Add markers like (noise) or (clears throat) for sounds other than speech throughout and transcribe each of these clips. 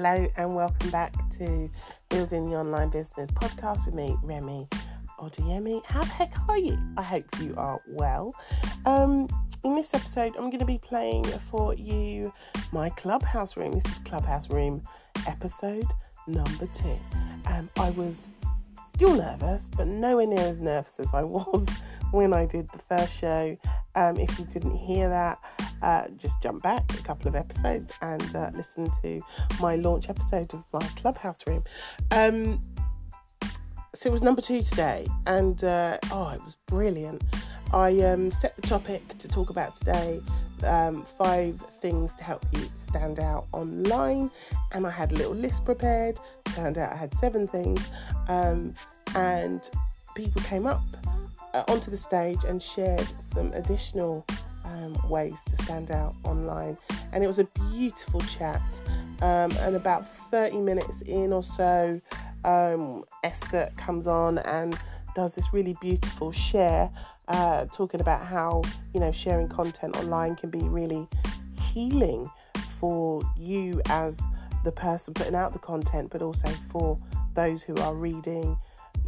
Hello and welcome back to Building the Online Business podcast with me, Remy Oduyemi. How the heck are you? I hope you are well. Um, in this episode, I'm going to be playing for you my Clubhouse Room. This is Clubhouse Room episode number two. Um, I was still nervous, but nowhere near as nervous as I (laughs) was when I did the first show. Um, if you didn't hear that, uh, just jump back a couple of episodes and uh, listen to my launch episode of my Clubhouse Room. Um, so it was number two today, and uh, oh, it was brilliant. I um, set the topic to talk about today um, five things to help you stand out online, and I had a little list prepared. Turned out I had seven things, um, and people came up uh, onto the stage and shared some additional um, ways to stand out online. And it was a beautiful chat. Um, and about 30 minutes in or so, um, Esther comes on and does this really beautiful share, uh, talking about how you know sharing content online can be really healing for you as the person putting out the content, but also for those who are reading,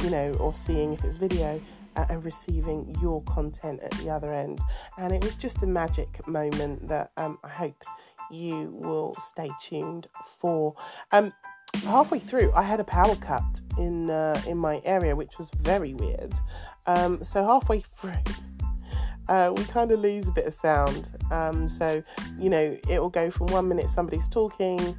you know, or seeing if it's video and receiving your content at the other end. And it was just a magic moment that um, I hope you will stay tuned for. Um, halfway through, I had a power cut in uh, in my area, which was very weird. Um, so halfway (laughs) through. Uh, we kind of lose a bit of sound. Um, so, you know, it will go from one minute somebody's talking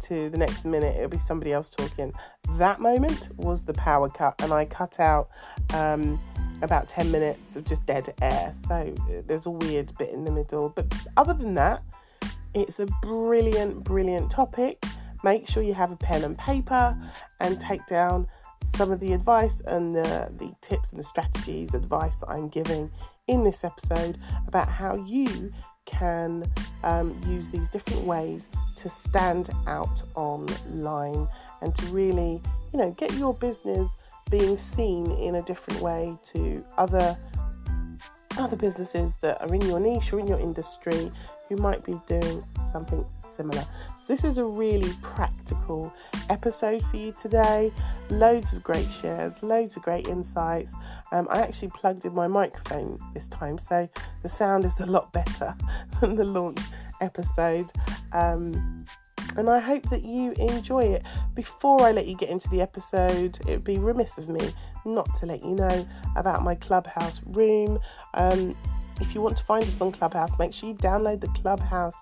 to the next minute it'll be somebody else talking. That moment was the power cut, and I cut out um, about 10 minutes of just dead air. So uh, there's a weird bit in the middle. But other than that, it's a brilliant, brilliant topic. Make sure you have a pen and paper and take down some of the advice and the, the tips and the strategies, advice that I'm giving in this episode about how you can um, use these different ways to stand out online and to really, you know, get your business being seen in a different way to other other businesses that are in your niche or in your industry who might be doing something similar. So, this is a really practical episode for you today. Loads of great shares, loads of great insights. Um, I actually plugged in my microphone this time, so the sound is a lot better (laughs) than the launch episode. Um, and I hope that you enjoy it. Before I let you get into the episode, it would be remiss of me not to let you know about my Clubhouse room. Um, if you want to find us on Clubhouse, make sure you download the Clubhouse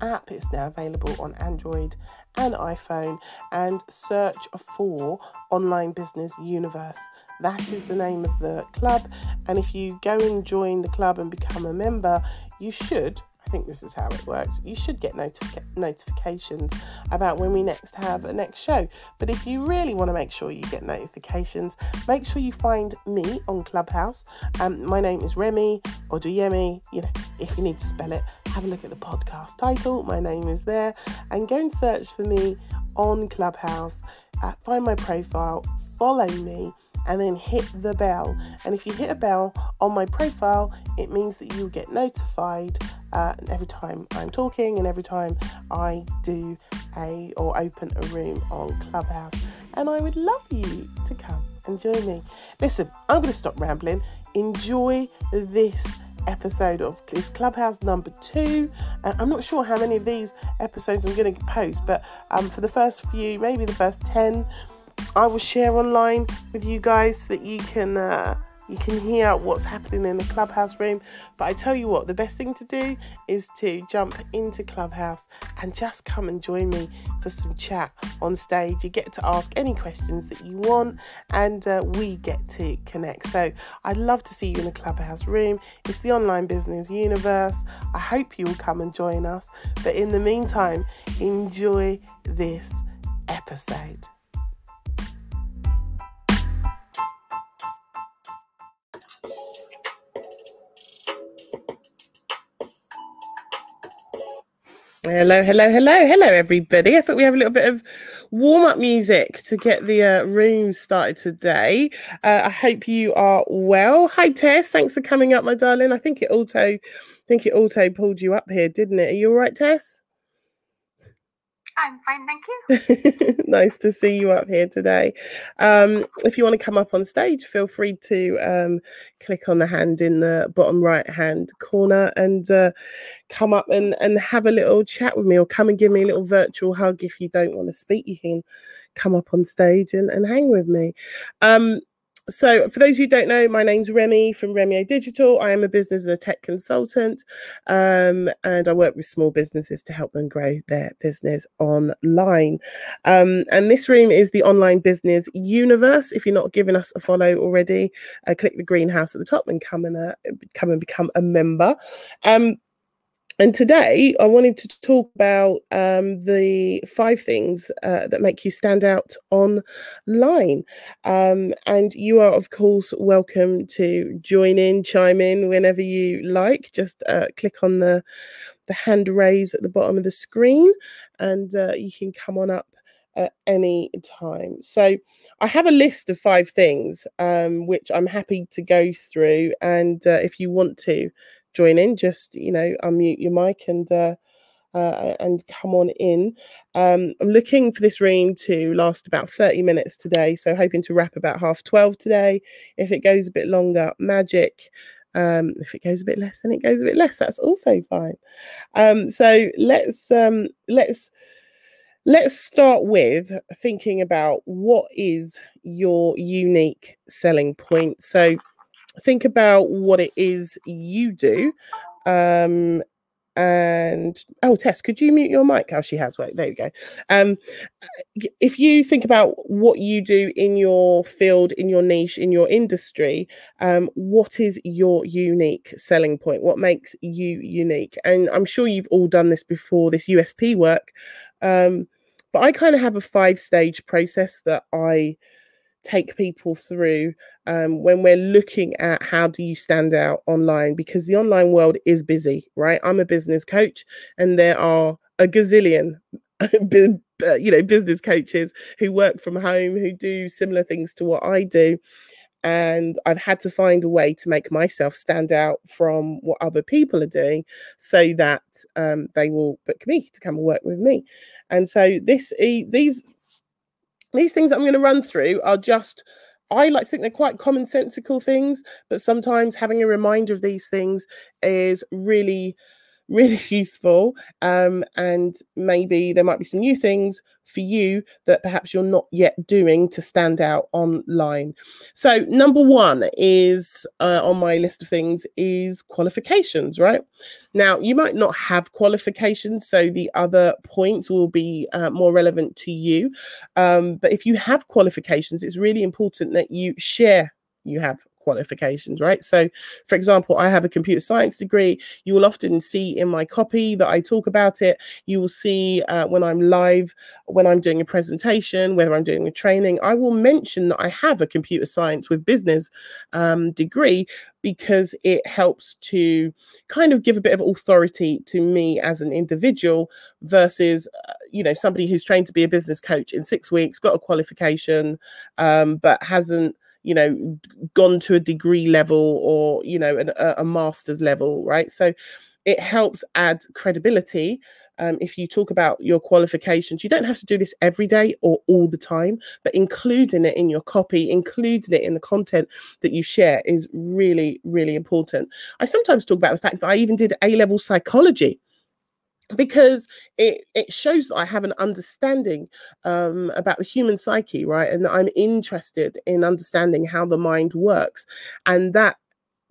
app. It's now available on Android and iPhone and search for Online Business Universe. That is the name of the club. And if you go and join the club and become a member, you should think this is how it works. You should get notific- notifications about when we next have a next show. But if you really want to make sure you get notifications, make sure you find me on Clubhouse. Um, my name is Remy Oduyemi. You know, if you need to spell it, have a look at the podcast title. My name is there, and go and search for me on Clubhouse. Uh, find my profile, follow me and then hit the bell. And if you hit a bell on my profile, it means that you'll get notified uh, every time I'm talking and every time I do a or open a room on Clubhouse. And I would love you to come and join me. Listen, I'm going to stop rambling. Enjoy this episode of this Clubhouse number two. Uh, I'm not sure how many of these episodes I'm going to post, but um, for the first few, maybe the first 10, I will share online with you guys so that you can. Uh, you can hear what's happening in the clubhouse room. But I tell you what, the best thing to do is to jump into clubhouse and just come and join me for some chat on stage. You get to ask any questions that you want, and uh, we get to connect. So I'd love to see you in the clubhouse room. It's the online business universe. I hope you will come and join us. But in the meantime, enjoy this episode. Hello, hello, hello, hello, everybody. I thought we have a little bit of warm up music to get the uh, room started today. Uh, I hope you are well. Hi, Tess. Thanks for coming up, my darling. I think it auto, I think it auto pulled you up here, didn't it? Are you all right, Tess? I'm fine, thank you. (laughs) nice to see you up here today. Um, if you want to come up on stage, feel free to um, click on the hand in the bottom right hand corner and uh, come up and, and have a little chat with me or come and give me a little virtual hug. If you don't want to speak, you can come up on stage and, and hang with me. Um, so for those who don't know, my name's Remy from Remio Digital. I am a business and a tech consultant, um, and I work with small businesses to help them grow their business online. Um, and this room is the online business universe. If you're not giving us a follow already, uh, click the greenhouse at the top and come and uh, come and become a member. Um, and today I wanted to talk about um, the five things uh, that make you stand out online. Um, and you are, of course, welcome to join in, chime in whenever you like. Just uh, click on the the hand raise at the bottom of the screen, and uh, you can come on up at any time. So I have a list of five things um, which I'm happy to go through, and uh, if you want to join in, just you know, unmute your mic and uh, uh, and come on in. Um, I'm looking for this room to last about 30 minutes today, so hoping to wrap about half 12 today. If it goes a bit longer, magic. Um, if it goes a bit less, then it goes a bit less. That's also fine. Um, so let's um, let's let's start with thinking about what is your unique selling point. So think about what it is you do. Um, and oh, Tess, could you mute your mic? Oh, she has. Right, there you go. Um, if you think about what you do in your field, in your niche, in your industry, um, what is your unique selling point? What makes you unique? And I'm sure you've all done this before, this USP work. Um, but I kind of have a five stage process that I take people through um, when we're looking at how do you stand out online because the online world is busy right? I'm a business coach and there are a gazillion (laughs) you know business coaches who work from home who do similar things to what i do and i've had to find a way to make myself stand out from what other people are doing so that um, they will book me to come and work with me. And so this these these things I'm going to run through are just, I like to think they're quite commonsensical things, but sometimes having a reminder of these things is really really useful. Um, and maybe there might be some new things for you that perhaps you're not yet doing to stand out online. So, number one is uh, on my list of things is qualifications, right? Now, you might not have qualifications, so the other points will be uh, more relevant to you. Um, but if you have qualifications, it's really important that you share you have qualifications, right? So, for example, I have a computer science degree. You will often see in my copy that I talk about it. You will see uh, when I'm live, when I'm doing a presentation, whether I'm doing a training, I will mention that I have a computer science with business um, degree because it helps to kind of give a bit of authority to me as an individual versus uh, you know somebody who's trained to be a business coach in six weeks got a qualification um, but hasn't you know gone to a degree level or you know an, a, a master's level right? So it helps add credibility. Um, if you talk about your qualifications, you don't have to do this every day or all the time, but including it in your copy, including it in the content that you share is really, really important. I sometimes talk about the fact that I even did A level psychology because it it shows that I have an understanding um, about the human psyche, right, and that I'm interested in understanding how the mind works, and that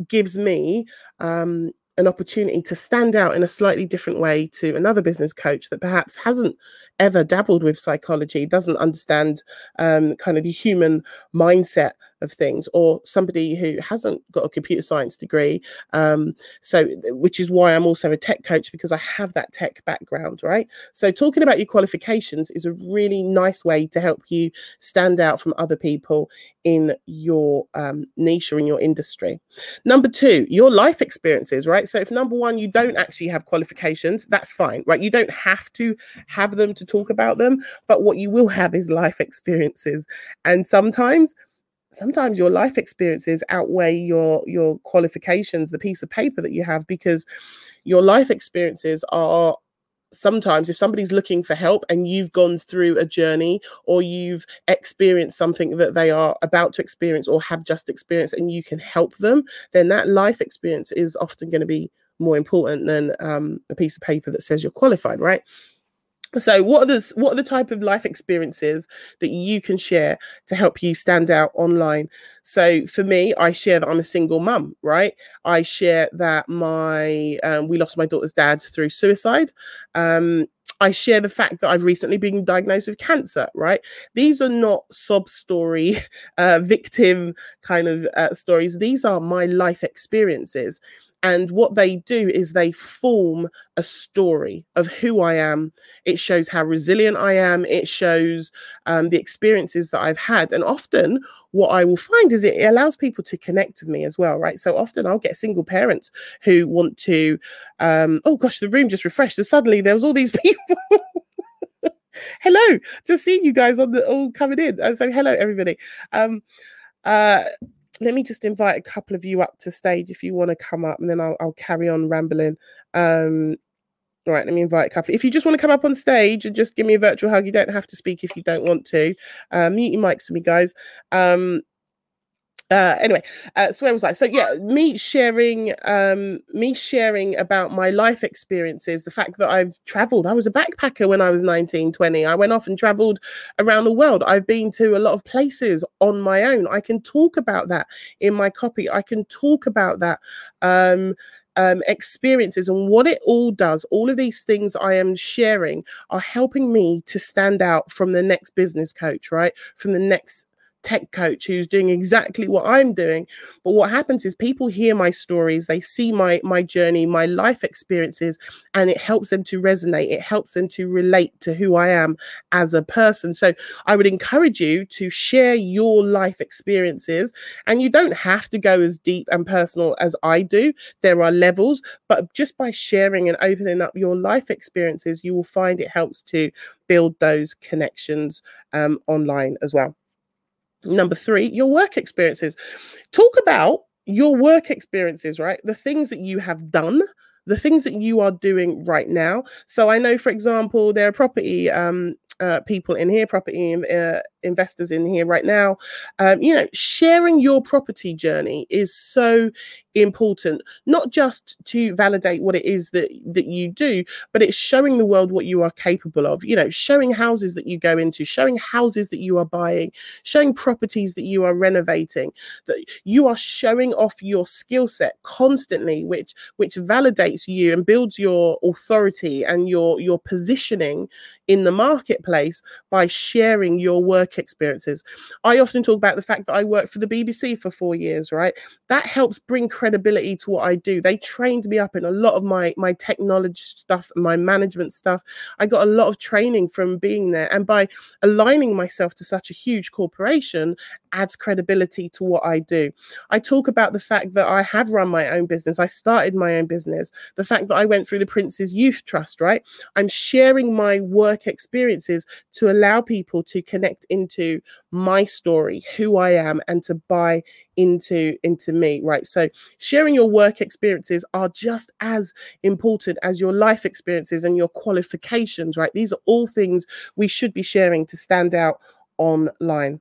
gives me um, an opportunity to stand out in a slightly different way to another business coach that perhaps hasn't ever dabbled with psychology, doesn't understand um, kind of the human mindset of things or somebody who hasn't got a computer science degree um, so which is why i'm also a tech coach because i have that tech background right? So talking about your qualifications is a really nice way to help you stand out from other people in your um, niche or in your industry. Number two your life experiences right? So if number one you don't actually have qualifications that's fine right? You don't have to have them to talk about them but what you will have is life experiences. And sometimes sometimes your life experiences outweigh your your qualifications the piece of paper that you have because your life experiences are sometimes if somebody's looking for help and you've gone through a journey or you've experienced something that they are about to experience or have just experienced and you can help them then that life experience is often going to be more important than um, a piece of paper that says you're qualified right so what are the what are the type of life experiences that you can share to help you stand out online so for me i share that i'm a single mum right i share that my um, we lost my daughter's dad through suicide um, I share the fact that I've recently been diagnosed with cancer, right? These are not sob story, (laughs) uh, victim kind of uh, stories. These are my life experiences. And what they do is they form a story of who I am. It shows how resilient I am. It shows um, the experiences that I've had. And often, what I will find is it allows people to connect with me as well, right? So often I'll get single parents who want to, um, oh gosh, the room just refreshed. And suddenly there was all these (laughs) people. hello, just seeing you guys on the all coming in. Uh, so hello, everybody. Um, uh, let me just invite a couple of you up to stage if you want to come up, and then I'll, I'll carry on rambling. Um, all right, let me invite a couple. If you just want to come up on stage and just give me a virtual hug, you don't have to speak if you don't want to. Uh, mute your mics for me, guys. Um, uh anyway uh so where was i? So yeah me sharing um me sharing about my life experiences the fact that i've traveled. I was a backpacker when i was 19 20 i went off and traveled around the world. I've been to a lot of places on my own. I can talk about that in my copy. I can talk about that um um, experiences and what it all does, all of these things I am sharing are helping me to stand out from the next business coach, right? From the next tech coach who's doing exactly what I'm doing. But what happens is people hear my stories, they see my my journey, my life experiences, and it helps them to resonate. It helps them to relate to who I am as a person. So I would encourage you to share your life experiences, and you don't have to go as deep and personal as I do. There are levels, but just by sharing and opening up your life experiences, you will find it helps to build those connections um, online as well. Number three, your work experiences. Talk about your work experiences, right? The things that you have done, the things that you are doing right now. So I know, for example, there are property um, uh, people in here, property uh, investors in here right now. Um, you know, sharing your property journey is so important, not just to validate what it is that that you do, but it's showing the world what you are capable of. You know, showing houses that you go into, showing houses that you are buying, showing properties that you are renovating. That you are showing off your skill set constantly, which which validates you and builds your authority and your your positioning in the marketplace by sharing your work experiences. I often talk about the fact that I worked for the BBC for four years, right? That helps bring credibility to what I do. They trained me up in a lot of my my technology stuff, my management stuff. I got a lot of training from being there, and by aligning myself to such a huge corporation adds credibility to what I do. I talk about the fact that I have run my own business. I started my own business. The fact that I went through the Prince's Youth Trust, right? I'm sharing my work experiences to allow people to connect into my story, who I am, and to buy into into me, right? So sharing your work experiences are just as important as your life experiences and your qualifications, right? These are all things we should be sharing to stand out online.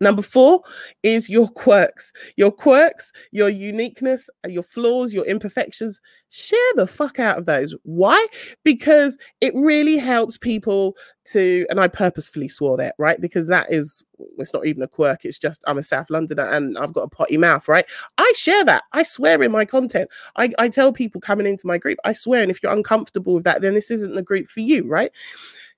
Number four is your quirks. Your quirks, your uniqueness, your flaws, your imperfections. Share the fuck out of those. Why? Because it really helps people to, and I purposefully swore that, right? Because that is, it's not even a quirk. It's just I'm a South Londoner and I've got a potty mouth, right? I share that. I swear in my content. I, I tell people coming into my group, I swear, and if you're uncomfortable with that, then this isn't the group for you, right?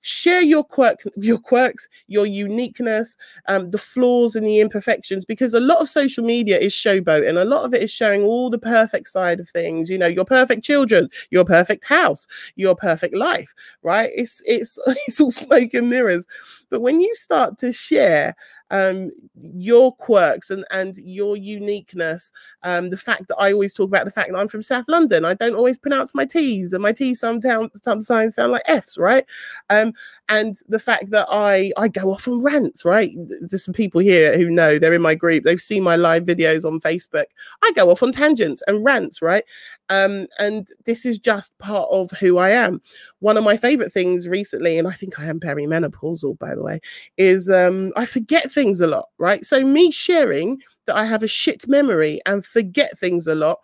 Share your quirk your quirks your uniqueness um, the flaws and the imperfections because a lot of social media is showboat and a lot of it is showing all the perfect side of things you know your perfect children your perfect house your perfect life right? It's it's (laughs) it's all smoke and mirrors but when you start to share um, your quirks and, and your uniqueness. Um, the fact that I always talk about the fact that I'm from South London, I don't always pronounce my T's, and my T's sometimes sometimes sound like F's, right? Um, and the fact that I I go off on rants, right? There's some people here who know they're in my group. They've seen my live videos on Facebook. I go off on tangents and rants, right? Um, and this is just part of who I am. One of my favorite things recently, and I think I am perimenopausal, by the way, is um, I forget things a lot, right? So me sharing that I have a shit memory and forget things a lot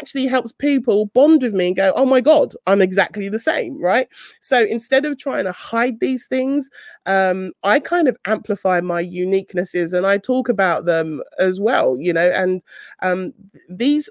actually helps people bond with me and go, oh my God, I'm exactly the same, right? So instead of trying to hide these things, um, I kind of amplify my uniquenesses and I talk about them as well, you know, and um, these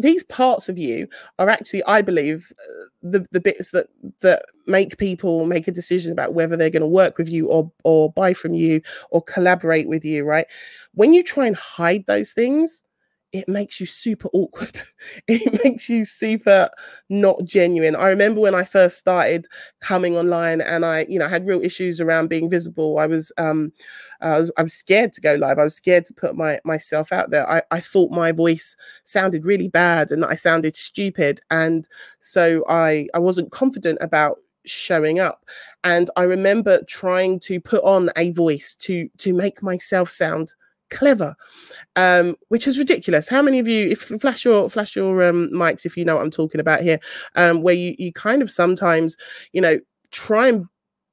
these parts of you are actually i believe uh, the the bits that that make people make a decision about whether they're going to work with you or or buy from you or collaborate with you right? When you try and hide those things it makes you super awkward. (laughs) it makes you super not genuine. I remember when I first started coming online and I, you know, had real issues around being visible. I was um I was I was scared to go live. I was scared to put my myself out there. I, I thought my voice sounded really bad and that I sounded stupid. And so I I wasn't confident about showing up and i remember trying to put on a voice to to make myself sound clever um which is ridiculous. How many of you if flash your flash your um mics if you know what i'm talking about here um where you you kind of sometimes you know try and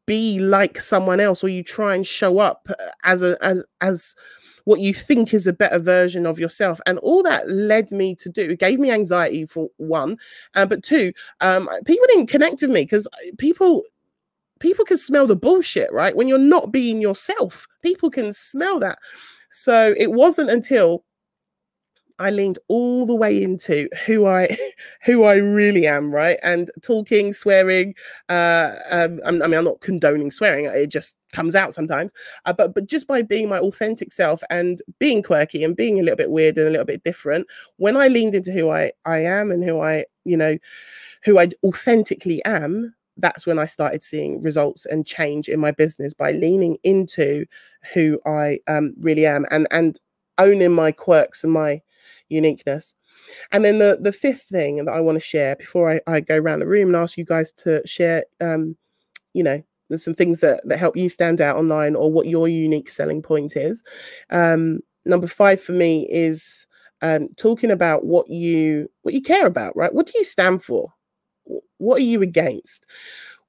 be like someone else or you try and show up uh, as a as, as what you think is a better version of yourself. And all that led me to do it gave me anxiety for one uh, but two um people didn't connect with me because people people can smell the bullshit right? When you're not being yourself people can smell that so it wasn't until I leaned all the way into who I (laughs) who I really am, right? And talking, swearing. Uh, um, I mean, I'm not condoning swearing; it just comes out sometimes. Uh, but but just by being my authentic self and being quirky and being a little bit weird and a little bit different, when I leaned into who I I am and who I you know who I authentically am, that's when I started seeing results and change in my business by leaning into who I um, really am and and owning my quirks and my uniqueness. And then the the fifth thing that I want to share before I, I go around the room and ask you guys to share, um, you know, some things that that help you stand out online or what your unique selling point is. Um, number five for me is um, talking about what you what you care about, right? What do you stand for? What are you against?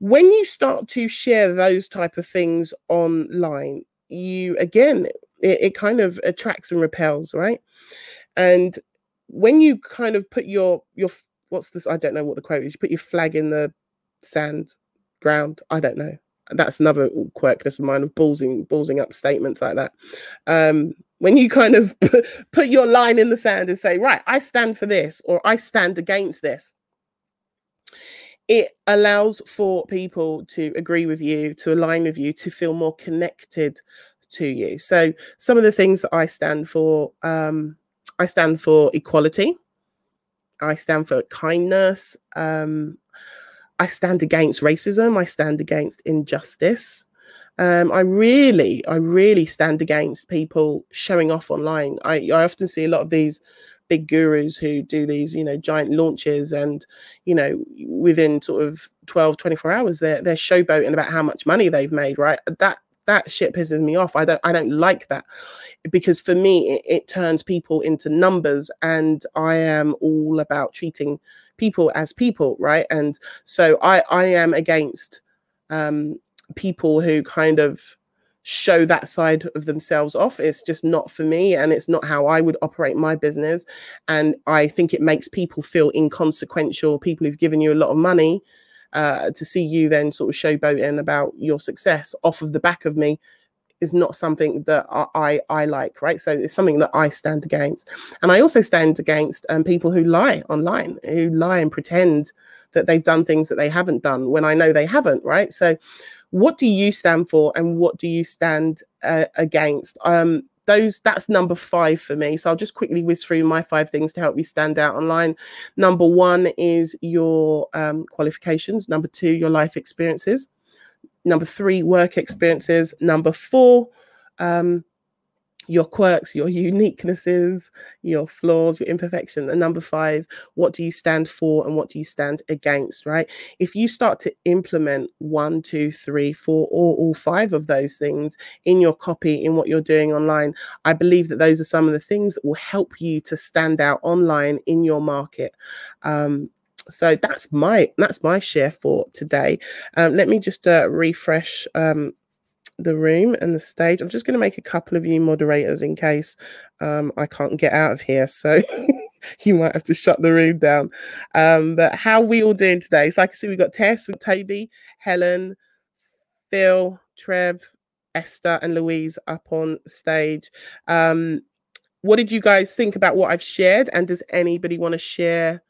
When you start to share those type of things online, you again it, it kind of attracts and repels, right? And when you kind of put your your what's this? I don't know what the quote is. You put your flag in the sand ground. I don't know. That's another quirkiness of mine of ballsing ballsing up statements like that. Um, when you kind of (laughs) put your line in the sand and say, right, I stand for this or I stand against this, it allows for people to agree with you, to align with you, to feel more connected to you. So some of the things that I stand for, um, I stand for equality. I stand for kindness. Um, I stand against racism. I stand against injustice. Um, I really, I really stand against people showing off online. I, I often see a lot of these big gurus who do these, you know, giant launches and, you know, within sort of 12, 24 hours, they're, they're showboating about how much money they've made, right? That that shit pisses me off. I don't I don't like that because for me it, it turns people into numbers and I am all about treating people as people, right? And so I I am against um people who kind of show that side of themselves off. It's just not for me and it's not how I would operate my business. And I think it makes people feel inconsequential, people who've given you a lot of money uh, to see you then sort of showboating about your success off of the back of me is not something that I, I, like, right? So it's something that I stand against, and I also stand against um, people who lie online, who lie and pretend that they've done things that they haven't done when I know they haven't, right? So, what do you stand for, and what do you stand uh, against? Um, those that's number five for me. So I'll just quickly whiz through my five things to help you stand out online. Number one is your um, qualifications. Number two, your life experiences. Number three, work experiences. Number four, um, your quirks, your uniquenesses, your flaws, your imperfection. And number five, what do you stand for and what do you stand against, right? If you start to implement one, two, three, four, or all five of those things in your copy, in what you're doing online, I believe that those are some of the things that will help you to stand out online in your market. Um, so that's my that's my share for today. Um, let me just uh, refresh um, the room and the stage. I'm just going to make a couple of you moderators in case um, I can't get out of here. So (laughs) you might have to shut the room down. Um, but how we all doing today? So I can see we've got Tess, with Toby, Helen, Phil, Trev, Esther, and Louise up on stage. Um, what did you guys think about what I've shared? And does anybody want to share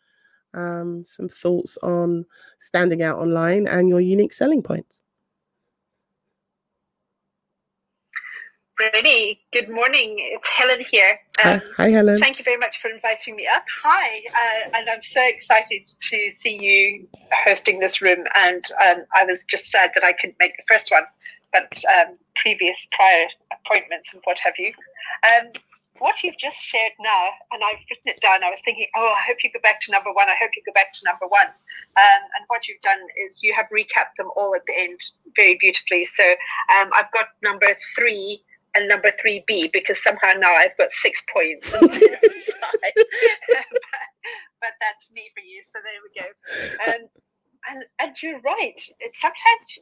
um, some thoughts on standing out online and your unique selling points? Remy, good morning. It's Helen here. Um, hi, hi, Helen. Thank you very much for inviting me up. Hi, uh, and I'm so excited to see you hosting this room. And um, I was just sad that I couldn't make the first one, but um, previous prior appointments and what have you. Um, what you've just shared now, and I've written it down, I was thinking, oh, I hope you go back to number one. I hope you go back to number one. Um, and what you've done is you have recapped them all at the end very beautifully. So um, I've got number three and number 3B because somehow now I've got six points but, (laughs) (laughs) but, that's me for you. So there we go. And, and, and you're right. It's sometimes.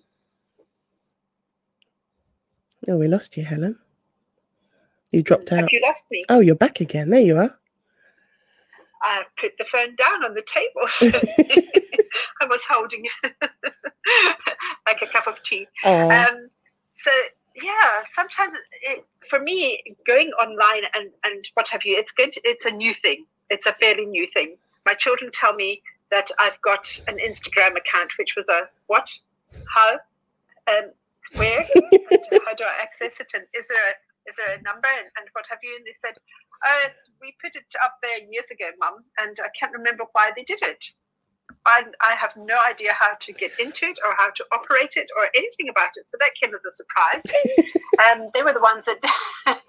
Oh, we lost you, Helen. You dropped out. Have you lost me? Oh, you're back again. There you are. I put the phone down on the table. (laughs) I was holding it like a cup of tea. Um, so yeah, sometimes it, for me, going online and, and what have you, it's good. It's a new thing. It's a fairly new thing. My children tell me that I've got an Instagram account, which was a what, how, um, where, (laughs) how do I access it, and is there a is there a number and, and what have you? And they said, uh, we put it up there years ago, Mum, and I can't remember why they did it. I, I have no idea how to get into it or how to operate it or anything about it. So that came as a surprise. (laughs) um, they were the ones that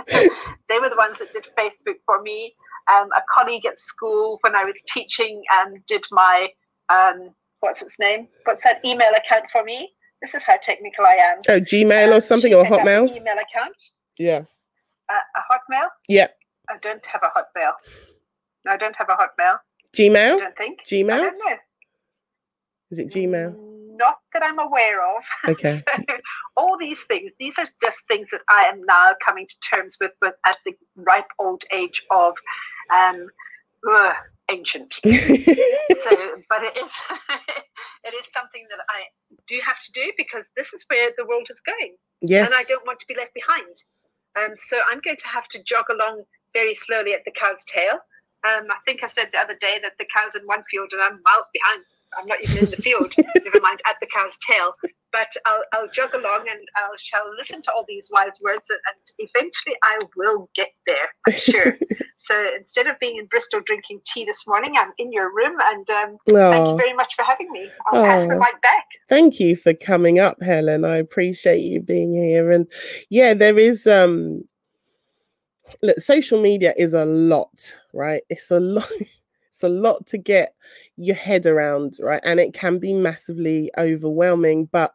(laughs) they were the ones that did Facebook for me. Um, a colleague at school when I was teaching um, did my um, what's its name? What's that email account for me? This is how technical I am. Oh, Gmail or um, something or Hotmail. Email account. Yeah. Uh, a Hotmail. Yeah. I don't have a Hotmail. No, I don't have a Hotmail. Gmail. I don't think. Gmail. I don't know. Is it Gmail? Not that I'm aware of. (laughs) Okay. so, all these things, these are just things that I am now coming to terms with, with at the ripe old age of um, ugh, ancient. (laughs) so, but it is (laughs) it is something that I do have to do because this is where the world is going. Yes. And I don't want to be left behind. Um, so I'm going to have to jog along very slowly at the cow's tail. Um, I think I said the other day that the cow's in one field and I'm miles behind. I'm not even in the field, (laughs) never mind at the cow's tail. But I'll, I'll jog along and I shall listen to all these wise words, and, and eventually I will get there, I'm sure. (laughs) so instead of being in Bristol drinking tea this morning, I'm in your room, and um, thank you very much for having me. I'll pass the mic back. Thank you for coming up, Helen. I appreciate you being here. And yeah, there is um look, social media is a lot, right? It's a lot. (laughs) It's a lot to get your head around, right? And it can be massively overwhelming. But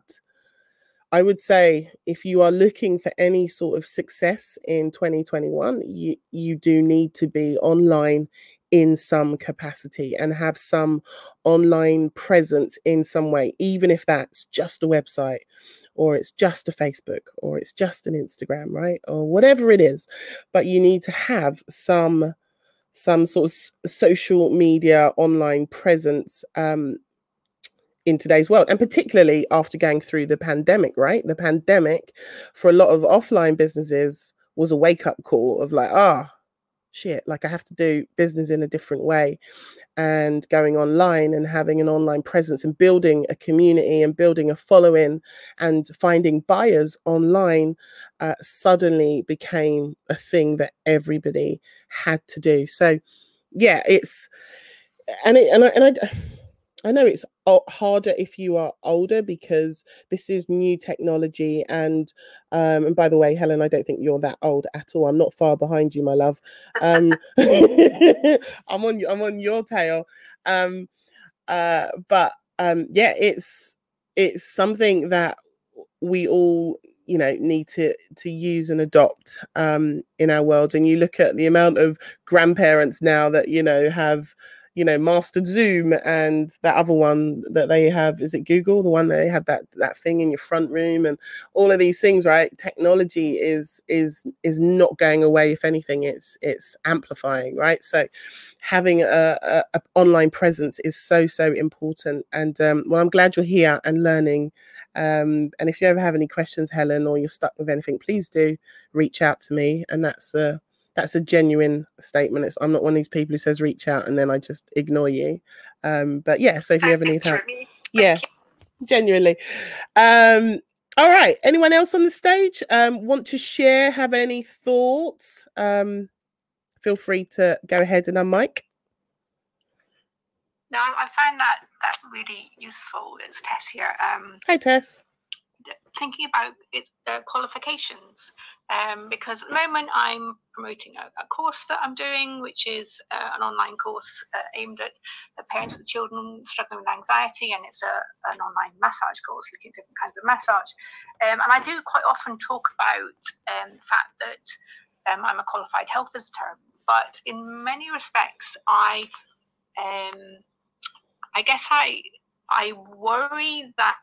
I would say if you are looking for any sort of success in 2021, you, you do need to be online in some capacity and have some online presence in some way, even if that's just a website or it's just a Facebook or it's just an Instagram, right? Or whatever it is. But you need to have some some sort of social media online presence um, in today's world and particularly after going through the pandemic right? The pandemic for a lot of offline businesses was a wake up call of like ah oh, shit like i have to do business in a different way and going online and having an online presence and building a community and building a following and finding buyers online uh, suddenly became a thing that everybody had to do. So, yeah, it's and it and I and I. I know it's harder if you are older because this is new technology. And um, and by the way, Helen, I don't think you're that old at all. I'm not far behind you, my love. Um, (laughs) (laughs) I'm on I'm on your tail. Um, uh, but um, yeah, it's it's something that we all you know need to to use and adopt um in our world and you look at the amount of grandparents now that you know have you know mastered zoom and that other one that they have is it google? The one that they have that that thing in your front room and all of these things right? Technology is is is not going away. If anything it's it's amplifying right? So having a, a, a online presence is so so important. And um, well i'm glad you're here and learning. Um, and if you ever have any questions helen or you're stuck with anything please do reach out to me. And that's uh that's a genuine statement. It's, I'm not one of these people who says reach out and then I just ignore you. Um, but yeah, so if you ever need help, yeah, genuinely. Um, all right. Anyone else on the stage um, want to share? Have any thoughts? Um, feel free to go ahead and unmic. No, I find that that really useful. It's Tess here. Um, Hi, Tess. Thinking about its uh, qualifications um, because at the moment I'm promoting a, a, course that I'm doing, which is uh, an online course uh, aimed at, at, parents with children struggling with anxiety, and it's a, an online massage course looking at different kinds of massage. Um, and I do quite often talk about um, the fact that um, I'm a qualified health visitor, but in many respects, I um, I guess I I worry that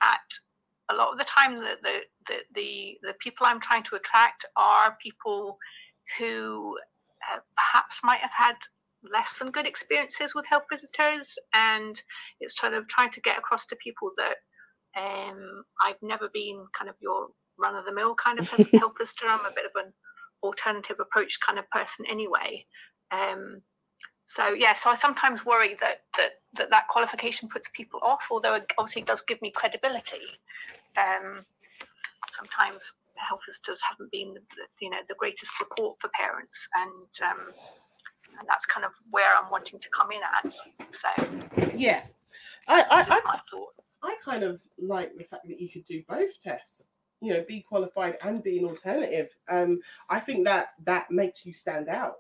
a lot of the time the, the the, the, the people I'm trying to attract are people who uh, perhaps might have had less than good experiences with health visitors, and it's sort of trying to get across to people that um, I've never been kind of your run of the mill kind of (laughs) health visitor. I'm a bit of an alternative approach kind of person anyway. Um, so yeah, so I sometimes worry that that that, that qualification puts people off, although it obviously does give me credibility. Um, sometimes health visitors haven't been the, you know the greatest support for parents and um, and that's kind of where I'm wanting to come in at. So yeah, I I, I, I kind of like the fact that you could do both Tess. You know, be qualified and be an alternative. Um, I think that that makes you stand out.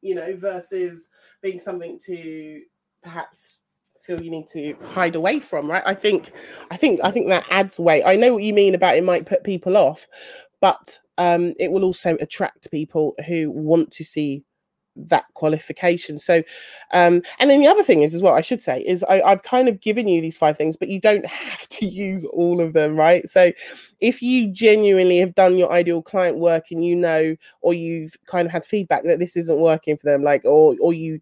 You know, versus being something to perhaps feel you need to hide away from right? I think i think i think that adds weight. I know what you mean about it might put people off but um, it will also attract people who want to see that qualification. So um and then the other thing is as well i should say is I, i've kind of given you these five things but you don't (laughs) have to use all of them right? So if you genuinely have done your ideal client work and you know or you've kind of had feedback that this isn't working for them like or or you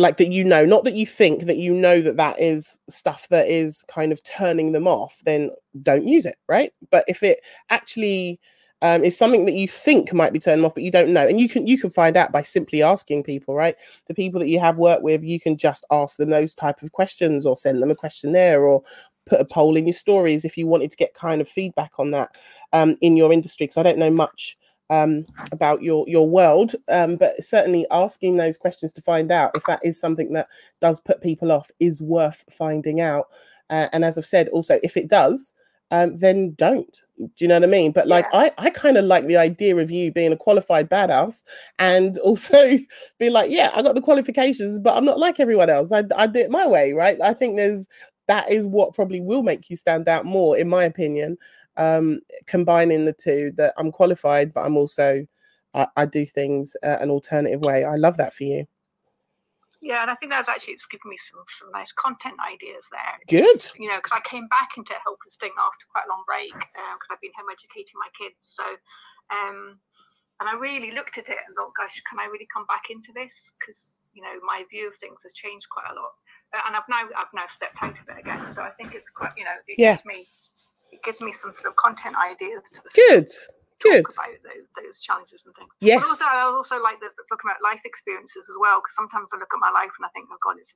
like that you know not that you think that you know that that is stuff that is kind of turning them off then don't use it right? But if it actually um, is something that you think might be turning off but you don't know and you can you can find out by simply asking people right? The people that you have worked with you can just ask them those type of questions or send them a questionnaire or put a poll in your stories if you wanted to get kind of feedback on that um, in your industry because i don't know much um, about your your world, um, but certainly asking those questions to find out if that is something that does put people off is worth finding out. Uh, and as I've said, also if it does, um, then don't. Do you know what I mean? But like, yeah. I, I kind of like the idea of you being a qualified badass and (laughs) also be like, yeah, I got the qualifications, but I'm not like everyone else. I, I do it my way, right? I think there's that is what probably will make you stand out more, in my opinion, um, combining the two that I'm qualified, but I'm also I, I do things uh, an alternative way. I love that for you. Yeah, and I think that's actually it's given me some some nice content ideas there. Good. You know, because I came back into health visiting after quite a long break because uh, I've been home educating my kids. So, um, and I really looked at it and thought, gosh, can I really come back into this? Because you know, my view of things has changed quite a lot, uh, and I've now I've now stepped out of it again. So I think it's quite you know it yeah. gives me it gives me some sort of content ideas to good good about those, those, challenges and things yes but also i also like the looking at life experiences as well because sometimes i look at my life and i think oh god it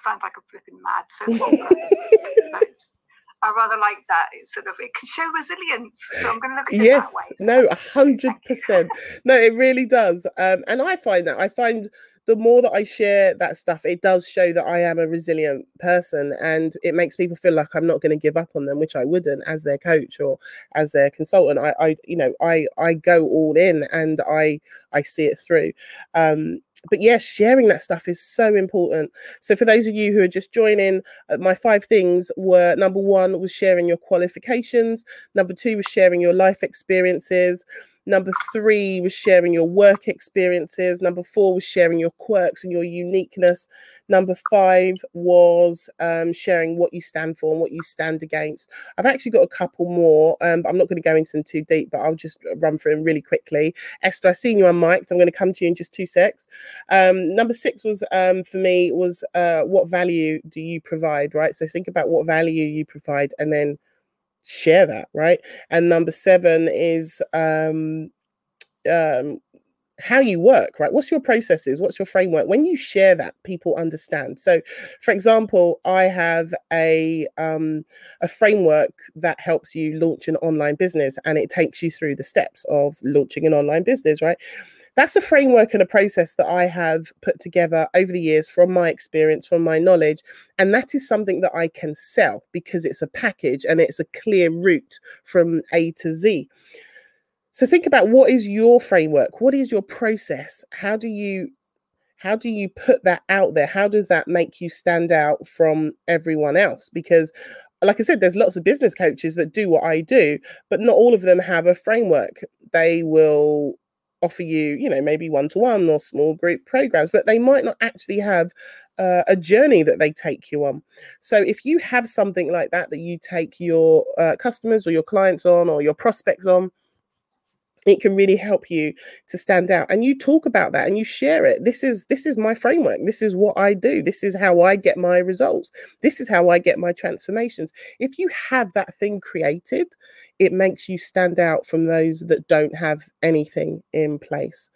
sounds like a flipping mad so (laughs) I rather like that. It's sort of it can show resilience. So I'm going to look at it yes, that way. So no, a hundred percent. No, it really does. Um, and I find that I find the more that I share that stuff, it does show that I am a resilient person and it makes people feel like I'm not going to give up on them, which I wouldn't as their coach or as their consultant. I, I you know, I I go all in and I I see it through. Um, but yes, sharing that stuff is so important. So for those of you who are just joining, uh, my five things were number one was sharing your qualifications, number two was sharing your life experiences. Number three was sharing your work experiences. Number four was sharing your quirks and your uniqueness. Number five was um, sharing what you stand for and what you stand against. I've actually got a couple more. Um, I'm not going to go into them too deep, but I'll just run through them really quickly. Esther, I've seen you on mic. I'm going to come to you in just two secs. Um, number six was um, for me was uh, what value do you provide, right? So think about what value you provide and then share that right? And number seven is um um how you work right? What's your processes? What's your framework? When you share that people understand. So for example i have a um a framework that helps you launch an online business and it takes you through the steps of launching an online business right that's a framework and a process that I have put together over the years from my experience, from my knowledge. And that is something that I can sell because it's a package and it's a clear route from A to Z. So think about what is your framework? What is your process? How do you how do you put that out there? How does that make you stand out from everyone else? Because like I said, there's lots of business coaches that do what I do, but not all of them have a framework. They will offer you, you know, maybe one to one or small group programs, but they might not actually have uh, a journey that they take you on. So if you have something like that that you take your uh, customers or your clients on or your prospects on, it can really help you to stand out and you talk about that and you share it. This is this is my framework. This is what i do. This is how i get my results. This is how i get my transformations. If you have that thing created it makes you stand out from those that don't have anything in place.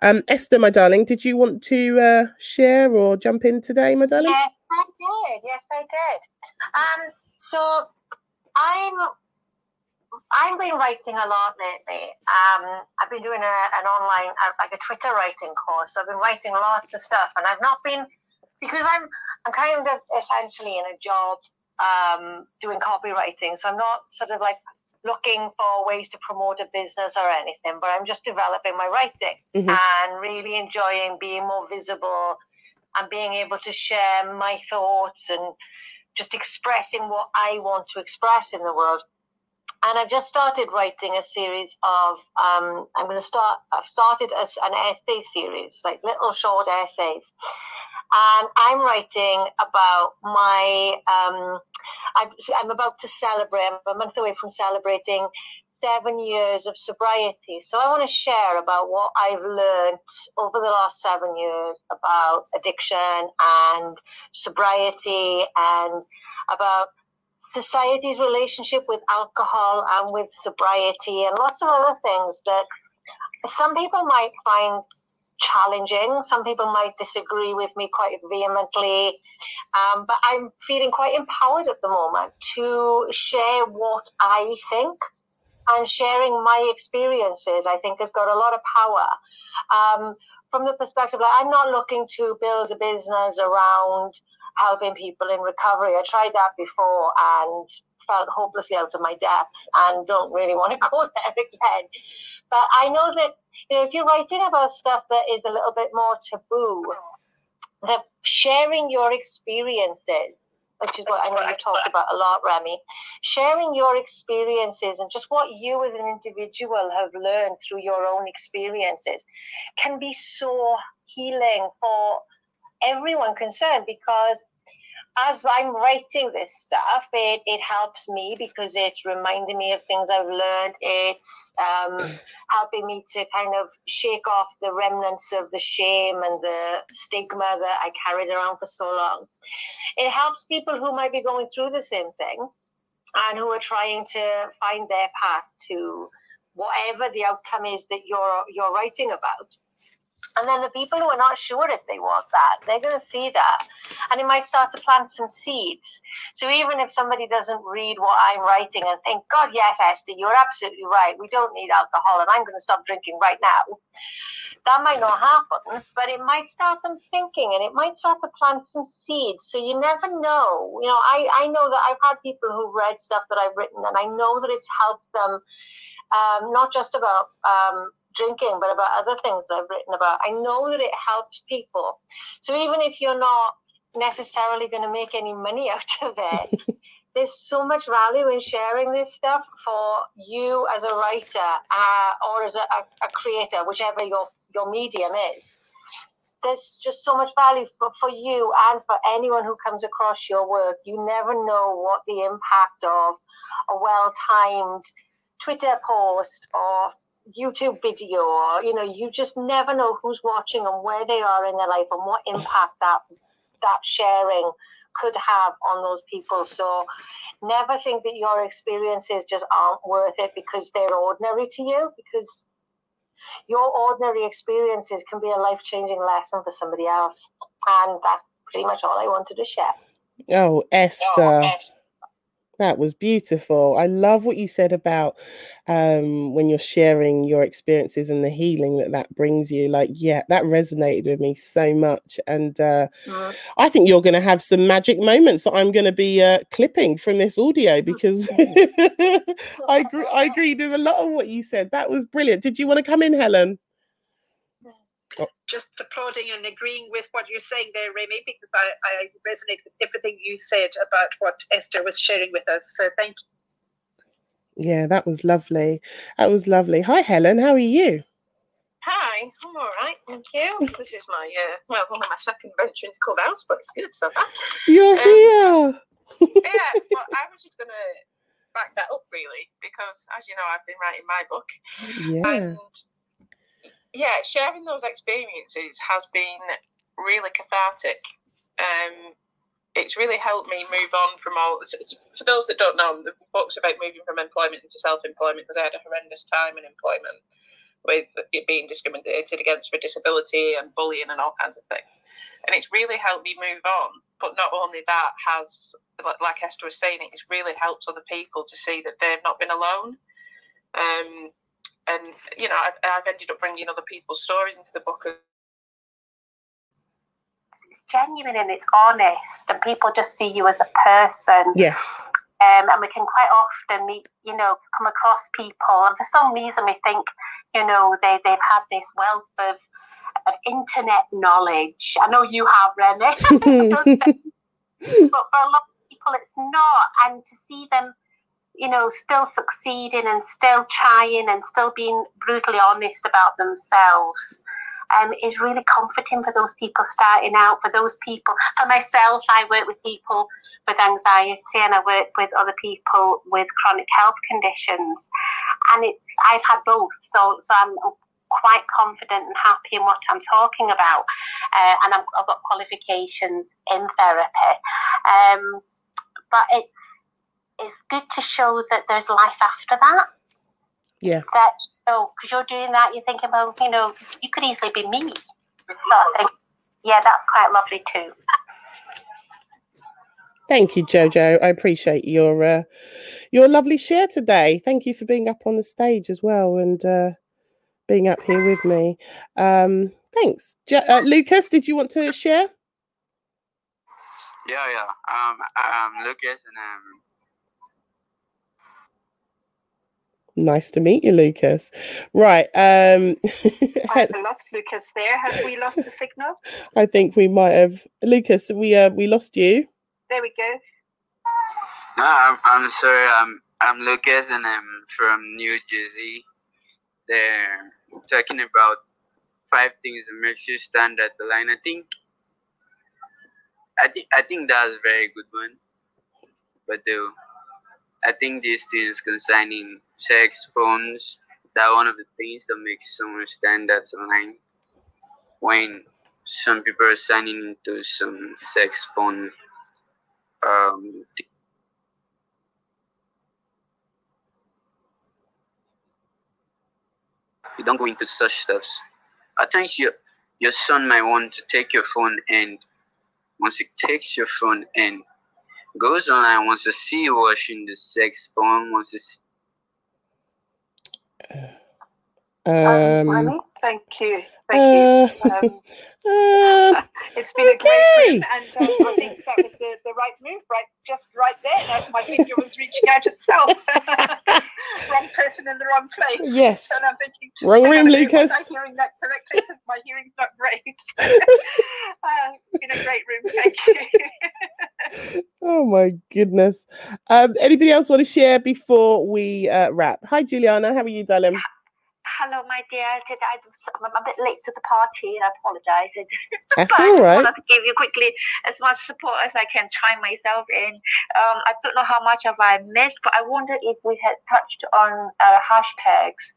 Um esther my darling did you want to uh, share or jump in today my darling? Yes i did. Yes i did. Um so i'm I've been writing a lot lately. Um, I've been doing a, an online, uh, like a Twitter writing course. I've been writing lots of stuff, and I've not been because I'm I'm kind of essentially in a job um, doing copywriting, so I'm not sort of like looking for ways to promote a business or anything, but I'm just developing my writing mm-hmm. and really enjoying being more visible and being able to share my thoughts and just expressing what I want to express in the world and I've just started writing a series of. Um, I'm going to start. I've started as an essay series, like little short essays, and I'm writing about my. Um, I'm, I'm about to celebrate. I'm a month away from celebrating seven years of sobriety. So I want to share about what I've learned over the last seven years about addiction and sobriety and about society's relationship with alcohol and with sobriety and lots of other things that some people might find challenging. Some people might disagree with me quite vehemently. Um, but I'm feeling quite empowered at the moment to share what I think and sharing my experiences, I think, has got a lot of power. Um, from the perspective, like, I'm not looking to build a business around helping people in recovery. I tried that before and felt hopelessly out of my depth and don't really want to (laughs) go there again. But I know that you know, if you're writing about stuff that is a little bit more taboo, that sharing your experiences, which is what I know you talked about a lot, Remy, sharing your experiences and just what you as an individual have learned through your own experiences can be so healing for everyone concerned because as I'm writing this stuff, it, it helps me because it's reminding me of things I've learned. It's um, (clears throat) helping me to kind of shake off the remnants of the shame and the stigma that I carried around for so long. It helps people who might be going through the same thing and who are trying to find their path to whatever the outcome is that you're you're writing about. And then the people who are not sure if they want that, they're going to see that. And it might start to plant some seeds. So even if somebody doesn't read what I'm writing and think, God, yes, Esther, you're absolutely right. We don't need alcohol and I'm going to stop drinking right now. that might not happen, but it might start them thinking and it might start to plant some seeds. So you never know. You know, I, I know that I've had people who've read stuff that I've written and I know that it's helped them um, not just about um, drinking, but about other things that I've written about. I know that it helps people. So even if you're not necessarily going to make any money (laughs) out of it, (laughs) there's so much value in sharing this stuff for you as a writer uh, or as a, a, a, creator, whichever your, your medium is. There's just so much value for, for you and for anyone who comes across your work. You never know what the impact of a well timed Twitter post or YouTube video, or you know, you just never know who's watching and where they are in their life and what impact that that sharing could have on those people. So never think that your experiences just aren't worth it because they're ordinary to you, because your ordinary experiences can be a life changing lesson for somebody else. And that's pretty much all I wanted to share. Oh, Esther. Oh, Esther. That was beautiful. I love what you said about um, when you're sharing your experiences and the healing that that brings you. Like, yeah, that resonated with me so much. And uh, uh, I think you're going to have some magic moments that I'm going to be uh, clipping from this audio because (laughs) I, agree, I (laughs) agreed with a lot of what you said. That was brilliant. Did you want to come in, Helen? Just applauding and agreeing with what you're saying there, Remy, because I, I resonate with everything you said about what Esther was sharing with us. So thank you. Yeah, that was lovely. That was lovely. Hi, Helen. How are you? Hi, I'm all right, thank you. This is my uh, well, one of my second venture called House, but it's good so far. You're um, here. (laughs) yeah, well, I was just gonna back that up really because, as you know, I've been writing my book, yeah. and yeah, sharing those experiences has been really cathartic. Um, it's really helped me move on from all. For those that don't know, the book's about moving from employment into self-employment because I had a horrendous time in employment with it being discriminated against for disability and bullying and all kinds of things. And it's really helped me move on. But not only that has, like Esther was saying, it's really helped other people to see that they've not been alone. Um, and you know I've, I've ended up bringing other people's stories into the book it's genuine and it's honest and people just see you as a person. Yes. Um, and we can quite often meet you know come across people and for some reason we think you know they, they've had this wealth of, of internet knowledge. I know you have remy. (laughs) (laughs) But for a lot of people it's not and to see them you know, still succeeding and still trying and still being brutally honest about themselves um, is really comforting for those people starting out. For those people, for myself, I work with people with anxiety and I work with other people with chronic health conditions, and it's I've had both, so so I'm quite confident and happy in what I'm talking about, uh, and i have got qualifications in therapy. Um, but it's it's good to show that there's life after that. Yeah. That oh, because you're doing that, you're thinking, well, you know, you could easily be me. So I think, yeah, that's quite lovely too. Thank you, Jojo. I appreciate your uh, your lovely share today. Thank you for being up on the stage as well and uh, being up here with me. Um, thanks, jo- uh, Lucas. Did you want to share? Yeah, yeah. Um, I'm Lucas, and I'm Nice to meet you, Lucas. Right. Um I lost Lucas there. Have we lost the signal? (laughs) I think we might have Lucas, we uh we lost you. There we go. No, I'm I'm sorry, I'm I'm Lucas and I'm from New Jersey. They're talking about five things that makes you stand at the line. I think I think I think that's a very good one. But the I think these things concerning sex phones that one of the things that makes someone stand out online when some people are signing into some sex phone um, you don't go into such stuffs. At times your your son might want to take your phone and once he takes your phone and goes online wants to see you watching the sex porn, wants to see um, thank you. Thank you. Um, uh, (laughs) (laughs) it's been okay. a great room, and um, I think that was the, the right move, right, just right there. My video was reaching out itself. (laughs) wrong person in the wrong place. Yes. And I'm thinking, wrong room, Lucas. I'm hearing that correctly because my hearing's not great. uh, been a great room. Thank you. oh my goodness. Um, anybody else want to share before we uh, wrap? Hi, Juliana. How are you, darling? Hello, my dear. I'm a bit late to the party, and I apologise. (laughs) That's all right. I wanted to give you quickly as much support as I can chime myself in. Um, I don't know how much have I missed, but I wondered if we had touched on uh, hashtags.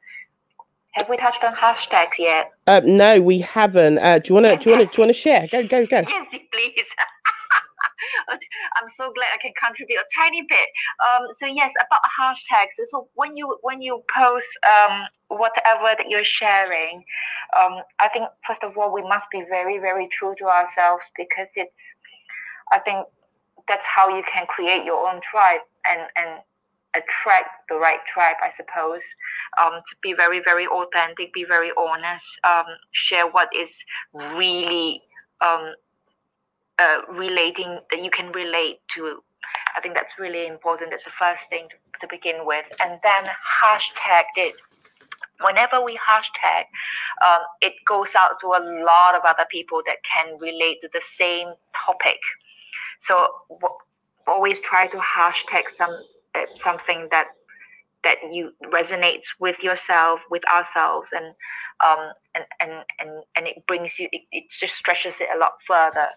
Have we touched on hashtags yet? Uh, no, we haven't. Uh, do you want to? Do you want to? Do you want to (laughs) share? Go, go, go. Yes, please. (laughs) (laughs) I'm so glad I can contribute a tiny bit. Um, so yes, about hashtags. So when you when you post um, whatever that you're sharing, um, I think first of all we must be very very true to ourselves because it's. I think that's how you can create your own tribe and and attract the right tribe, I suppose. Um, to be very, very authentic, be very honest, um, share what is really um, uh, relating that you can relate to. I think that's really important. That's the first thing to, to begin with. And then hashtag it. Whenever we hashtag, um, it goes out to a lot of other people that can relate to the same topic. So w- always try to hashtag some uh, something that that you resonates with yourself, with ourselves, and um, and, and, and, and it brings you, it, it just stretches it a lot further.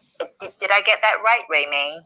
Did, did I get that right, Remy?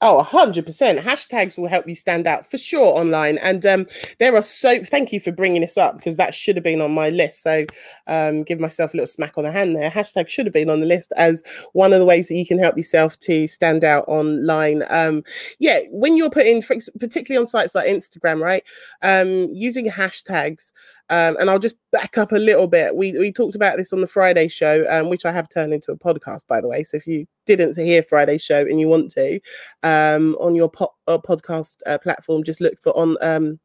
Oh, 100%. Hashtags will help you stand out for sure online. And um, there are so, thank you for bringing this up because that should have been on my list. So um, give myself a little smack on the hand there. Hashtag should have been on the list as one of the ways that you can help yourself to stand out online. Um, yeah, when you're putting, particularly on sites like Instagram, right? Um, using hashtags um, and I'll just back up a little bit. We we talked about this on the Friday show, um, which I have turned into a podcast, by the way. So if you didn't hear Friday's show and you want to, um, on your po- uh, podcast uh, platform, just look for on um,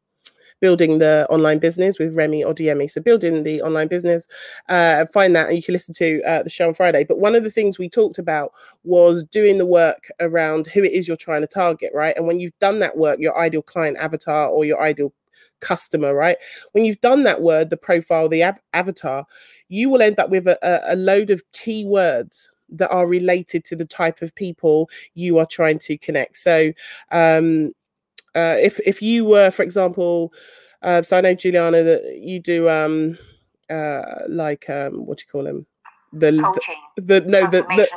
building the online business with Remy Odeyemi. So building the online business, uh, find that and you can listen to uh, the show on Friday. But one of the things we talked about was doing the work around who it is you're trying to target, right? And when you've done that work, your ideal client avatar or your ideal customer, right? When you've done that word, the profile, the av- avatar, you will end up with a, a load of keywords that are related to the type of people you are trying to connect. So, um, uh, if if you were, for example, uh, so I know Juliana that you do um, uh, like um, what do you call them? The the, the no the, the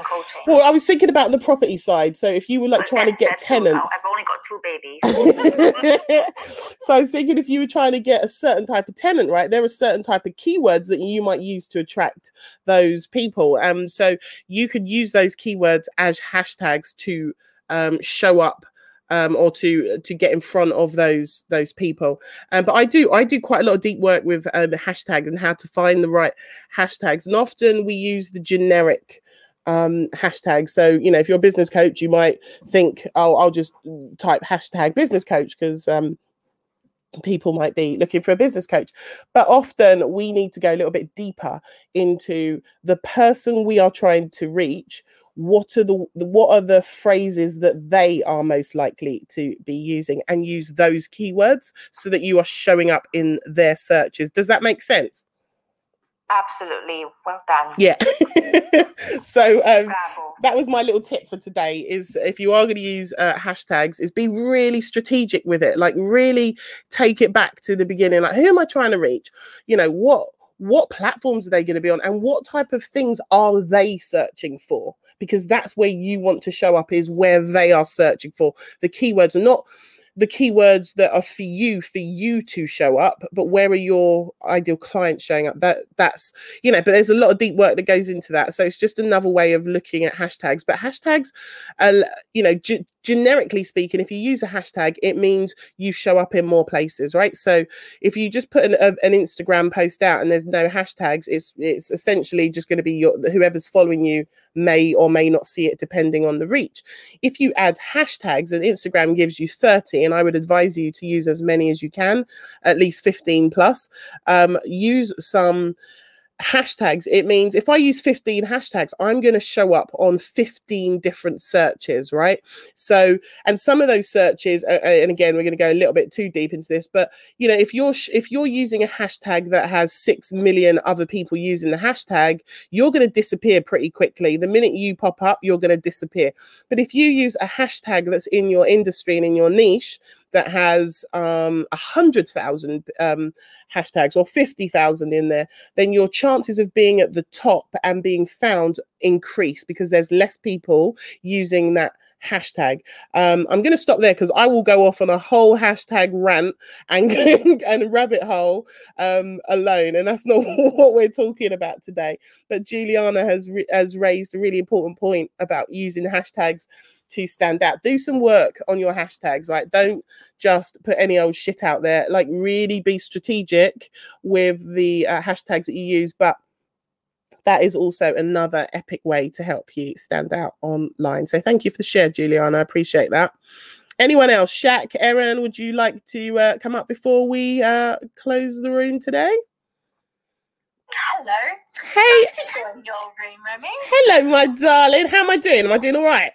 well i was thinking about the property side. So if you were like trying to get tenants i've only got two babies. (laughs) So i was thinking if you were trying to get a certain type of tenant right there are certain type of keywords that you might use to attract those people. Um so you could use those keywords as hashtags to um show up um, or to to get in front of those those people. Um, but I do I do quite a lot of deep work with um, hashtags and how to find the right hashtags. And often we use the generic um, hashtag. So, you know, if you're a business coach, you might think, oh, I'll just type hashtag business coach because um, people might be looking for a business coach. But often we need to go a little bit deeper into the person we are trying to reach what are the what are the phrases that they are most likely to be using and use those keywords so that you are showing up in their searches? Does that make sense? Absolutely. Well done. Yeah. (laughs) So um, that was my little tip for today is if you are going to use uh, hashtags is be really strategic with it. Like really take it back to the beginning. Like who am i trying to reach? You know what what platforms are they going to be on and what type of things are they searching for because that's where you want to show up is where they are searching for. The keywords are not the keywords that are for you for you to show up but where are your ideal clients showing up? That that's you know but there's a lot of deep work that goes into that. So it's just another way of looking at hashtags. But hashtags uh, you know g- generically speaking if you use a hashtag it means you show up in more places right? So if you just put an, a, an instagram post out and there's no hashtags it's it's essentially just going to be your whoever's following you may or may not see it depending on the reach. If you add hashtags and instagram gives you 30 and i would advise you to use as many as you can at least 15 plus um, use some hashtags, it means if I use 15 hashtags, I'm going to show up on 15 different searches, right? So, and some of those searches, and again, we're going to go a little bit too deep into this, but you know, if you're if you're using a hashtag that has six million other people using the hashtag, you're going to disappear pretty quickly. The minute you pop up, you're going to disappear. But if you use a hashtag that's in your industry and in your niche, that has um, a hundred thousand um, hashtags or fifty thousand in there, then your chances of being at the top and being found increase because there's less people using that hashtag. Um, I'm going to stop there because I will go off on a whole hashtag rant and (laughs) and rabbit hole um, alone, and that's not (laughs) what we're talking about today. But Juliana has has raised a really important point about using hashtags to stand out. Do some work on your hashtags, right? Don't just put any old shit out there. Like, really be strategic with the uh, hashtags that you use. But that is also another epic way to help you stand out online. So, thank you for the share, Juliana. I appreciate that. Anyone else? Shaq, Erin, would you like to uh, come up before we uh, close the room today? Hello. Hey. Nice your room, Remy. Hello, my darling. How am I doing? Am I doing all right?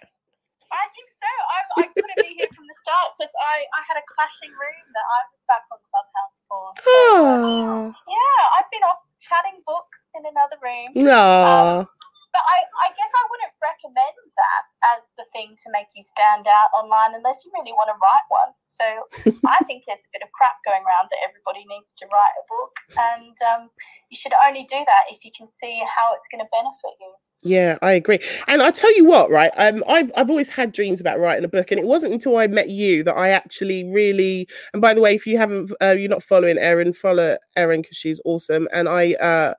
So. I'm, I couldn't be here from the start because I, I had a clashing room that I was back on Clubhouse for. So, oh. yeah, I've been off chatting books in another room. Aww. Um, but I, I guess I wouldn't recommend that as the thing to make you stand out online unless you really want to write one. So (laughs) I think there's a bit of crap going around that everybody needs to write a book, and um, you should only do that if you can see how it's going to benefit you. Yeah, I agree. And I tell you what, right? Um, I've I've always had dreams about writing a book, and it wasn't until I met you that I actually really. And by the way, if you haven't, uh, you're not following Erin, follow Erin because she's awesome. And I, uh,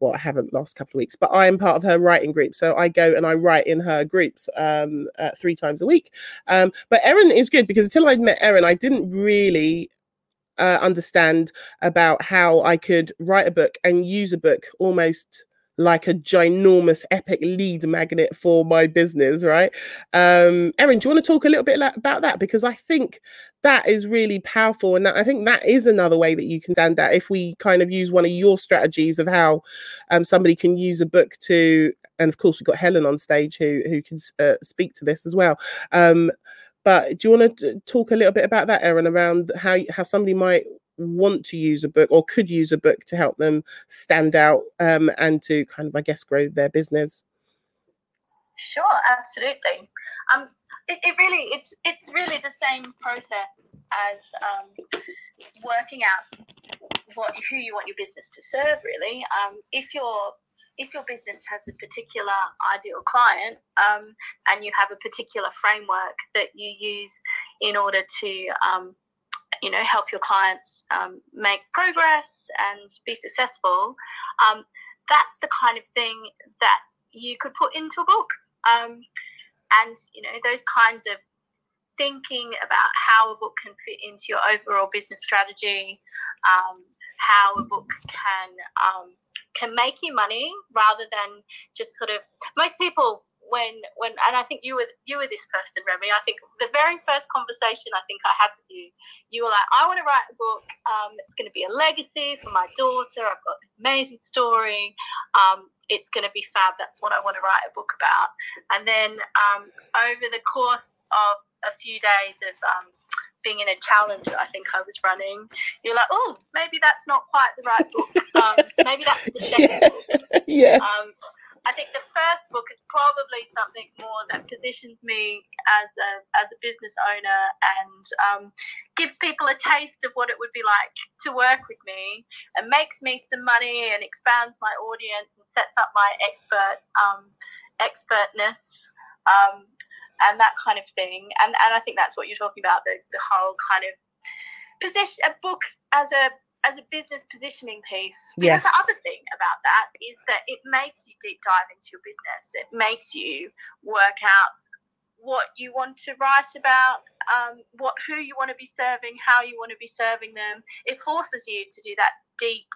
well, I haven't last couple of weeks, but I am part of her writing group, so I go and I write in her groups um, uh, three times a week. Um, but Erin is good because until I met Erin, I didn't really uh, understand about how I could write a book and use a book almost like a ginormous epic lead magnet for my business right? Um erin do you want to talk a little bit about that? Because i think that is really powerful and i think that is another way that you can stand out if we kind of use one of your strategies of how um, somebody can use a book to and of course we've got helen on stage who who can uh, speak to this as well. Um but do you want to talk a little bit about that erin around how how somebody might want to use a book or could use a book to help them stand out um, and to kind of, I guess, grow their business? Sure, absolutely. Um, it, it really, it's it's really the same process as um, working out what who you want your business to serve. Really, um, if your if your business has a particular ideal client um, and you have a particular framework that you use in order to um, you know help your clients um, make progress and be successful um, that's the kind of thing that you could put into a book. Um, and you know those kinds of thinking about how a book can fit into your overall business strategy um, how a book can um, can make you money rather than just sort of most people when when and I think you were you were this person, Remy. I think the very first conversation I think I had with you, you were like, I want to write a book. Um, it's going to be a legacy for my daughter. I've got this amazing story. Um, it's going to be fab. That's what I want to write a book about. And then um, over the course of a few days of um, being in a challenge that I think I was running, you're like, oh, maybe that's not quite the right book. Um, maybe that's the (laughs) second yeah. book. yeah. Um, I think the first book is probably something more that positions me as a as a business owner and um, gives people a taste of what it would be like to work with me and makes me some money and expands my audience and sets up my expert um, expertness um, and that kind of thing. And and I think that's what you're talking about the the whole kind of position a book as a as a business positioning piece. Because yes. the other thing about that is that it makes you deep dive into your business. It makes you work out what you want to write about, um, what who you want to be serving, how you want to be serving them. It forces you to do that deep,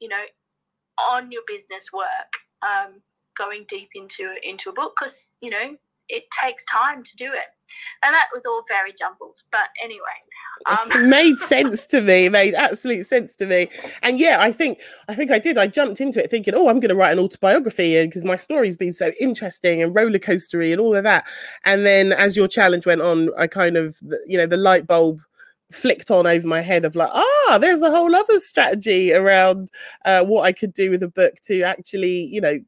you know, on your business work, um, going deep into into a book because you know it takes time to do it. And that was all very jumbled. But anyway, Um, (laughs) made sense to me. Made absolute sense to me. And yeah, I think I think I did. I jumped into it thinking, oh, I'm going to write an autobiography because my story's been so interesting and roller coastery and all of that. And then as your challenge went on, I kind of, you know, the light bulb flicked on over my head of like, ah, there's a whole other strategy around uh, what I could do with a book to actually, you know,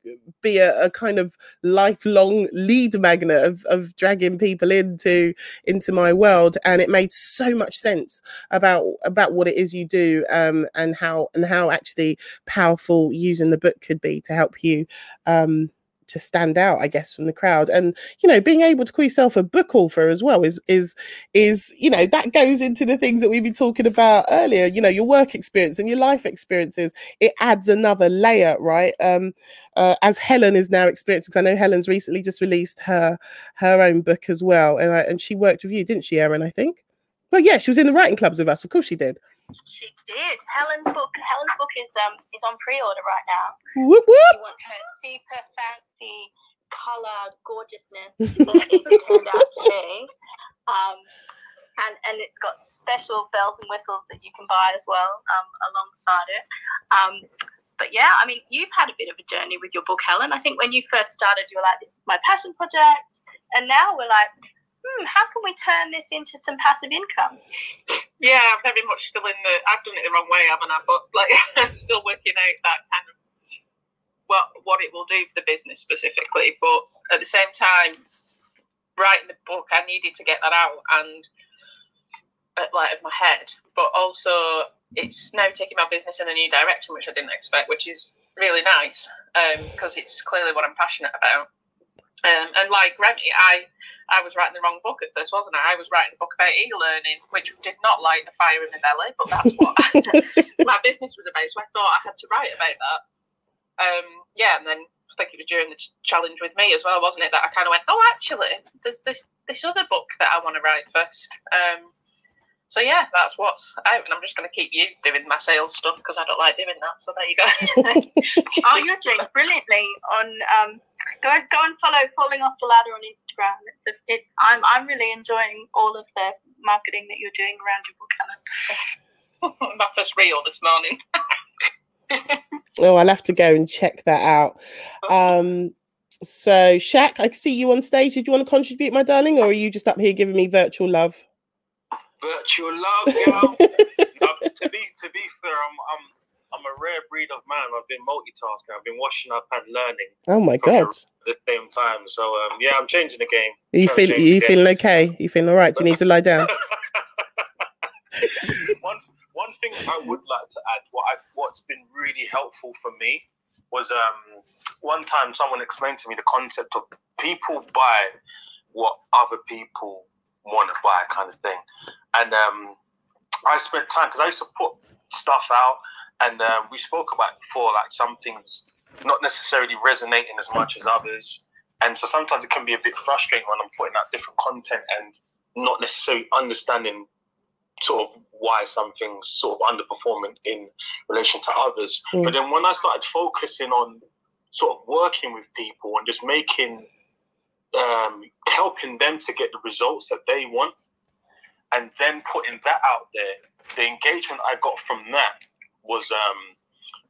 be a, a kind of lifelong lead magnet of, of dragging people into into my world. And it made so much sense about about what it is you do um, and how and how actually powerful using the book could be to help you um, to stand out, I guess, from the crowd. And you know, being able to call yourself a book author as well is is is you know that goes into the things that we've been talking about earlier. You know, your work experience and your life experiences. It adds another layer, right? Um, uh, as Helen is now experiencing. Because I know Helen's recently just released her her own book as well, and I, and she worked with you, didn't she, Erin? I think. Well, yeah, she was in the writing clubs with us. Of course, she did. She did. Helen's book. Helen's book is um is on pre-order right now. Whoop whoop. You want her super fancy color gorgeousness (laughs) that it turned out to be. Um, and and it's got special bells and whistles that you can buy as well um, alongside it. Um, but yeah, I mean, you've had a bit of a journey with your book, Helen. I think when you first started, you were like, "This is my passion project," and now we're like, "Hmm, how can we turn this into some passive income?" Yeah, I'm very much still in the. I've done it the wrong way, haven't I? But like, (laughs) I'm still working out that kind of what what it will do for the business specifically. But at the same time, writing the book, I needed to get that out and like of my head. But also, it's now taking my business in a new direction, which I didn't expect, which is really nice because um, it's clearly what I'm passionate about. Um, and like Remy, I I was writing the wrong book at first, wasn't I? I was writing a book about e-learning, which did not light a fire in my belly, but that's what (laughs) my business was about. So I thought I had to write about that. Um, yeah, and then I think it was during the challenge with me as well, wasn't it? That I kind of went, oh, actually, there's this this other book that I want to write first. Um, so yeah, that's what's out, and I'm just going to keep you doing my sales stuff because I don't like doing that. So there you go. (laughs) oh, you're doing brilliantly on. Um, go go and follow Falling Off the Ladder on Instagram. It's a, it, I'm I'm really enjoying all of the marketing that you're doing around your book, Helen. (laughs) my first reel this morning. (laughs) oh, I'll have to go and check that out. Um, so, Shaq, I see you on stage. Did you want to contribute, my darling, or are you just up here giving me virtual love? virtual love, girl. (laughs) to be to be fair, I'm I'm I'm a rare breed of man. I've been multitasking. I've been washing up and learning. Oh my god! At the same time, so um, yeah, I'm changing the game. Are you feel you feeling okay? You feeling all right? Do you need to lie down? (laughs) (laughs) one one thing I would like to add, what I what's been really helpful for me was um one time someone explained to me the concept of people buy what other people want to buy kind of thing. And um, I spent time because I used to put stuff out, and uh, we spoke about before, like some things not necessarily resonating as much as others. And so sometimes it can be a bit frustrating when I'm putting out different content and not necessarily understanding sort of why some things sort of underperforming in relation to others. Mm. But then when I started focusing on sort of working with people and just making um, helping them to get the results that they want, and then putting that out there, the engagement I got from that was um,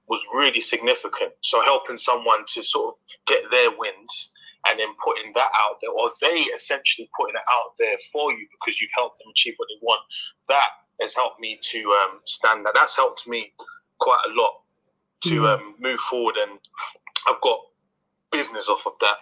was really significant. So helping someone to sort of get their wins and then putting that out there, or they essentially putting it out there for you because you've helped them achieve what they want. That has helped me to um, stand that. That's helped me quite a lot to mm-hmm. um, move forward, and I've got business off of that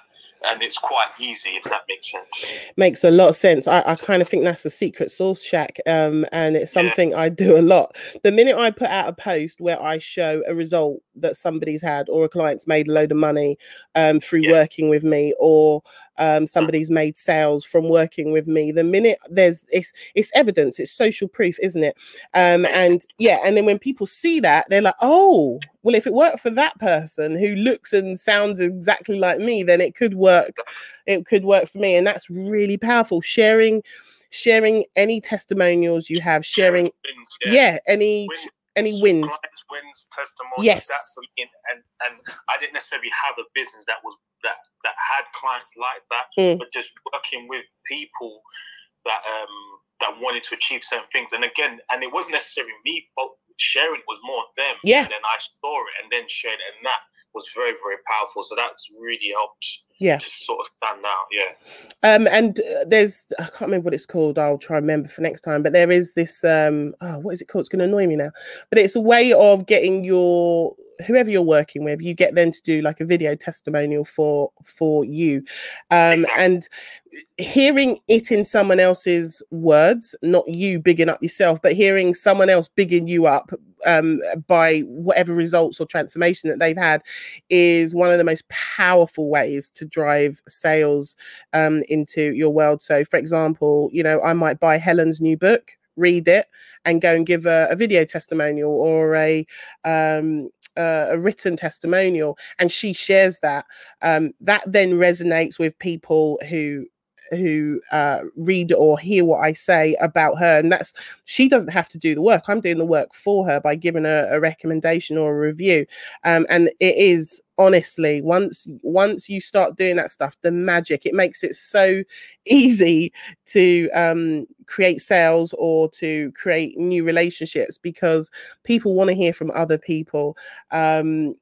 and it's quite easy if that makes sense makes a lot of sense i, I kind of think that's the secret sauce Shaq um, and it's something yeah. i do a lot the minute i put out a post where i show a result that somebody's had or a client's made a load of money um, through yeah. working with me or um, somebody's made sales from working with me. The minute there's it's it's evidence, it's social proof, isn't it? Um, and yeah, and then when people see that, they're like, oh, well, if it worked for that person who looks and sounds exactly like me, then it could work. It could work for me, and that's really powerful. Sharing sharing any testimonials you have sharing yeah, yeah any wins, any wins wins testimonials yes and, and and i didn't necessarily have a business that was that that had clients like that, mm. but just working with people that um that wanted to achieve certain things. And again, and it wasn't necessarily me, but sharing was more them. Yeah. And then I saw it and then shared it, and that was very very powerful. So that's really helped. Yeah. To sort of stand out. Yeah. Um, and uh, there's I can't remember what it's called. I'll try and remember for next time. But there is this um, oh, what is it called? It's going to annoy me now. But it's a way of getting your whoever you're working with you get them to do like a video testimonial for for you. Um Exactly. and hearing it in someone else's words not you bigging up yourself but hearing someone else bigging you up um by whatever results or transformation that they've had is one of the most powerful ways to drive sales um into your world. So for example you know i might buy helen's new book read it and go and give a, a video testimonial or a um uh, a written testimonial and she shares that um that then resonates with people who who uh read or hear what i say about her and that's she doesn't have to do the work. I'm doing the work for her by giving her a recommendation or a review um and it is honestly once once you start doing that stuff the magic it makes it so easy to um create sales or to create new relationships because people want to hear from other people um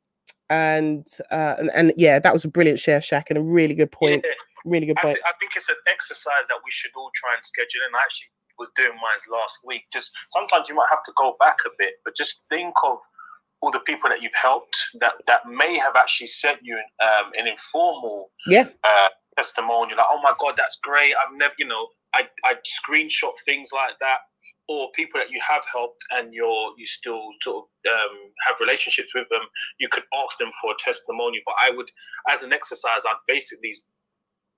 and uh and, and yeah that was a brilliant share Shaq and a really good point Yeah. really good I, point th- I think it's an exercise that we should all try and schedule. And I actually was doing mine last week. Just sometimes you might have to go back a bit, but just think of all the people that you've helped that that may have actually sent you um, an informal yeah uh, testimonial. Like, oh my god, that's great. I've never, you know, I I screenshot things like that. Or people that you have helped and you're you still sort of um, have relationships with them, you could ask them for a testimonial. But I would, as an exercise, I'd basically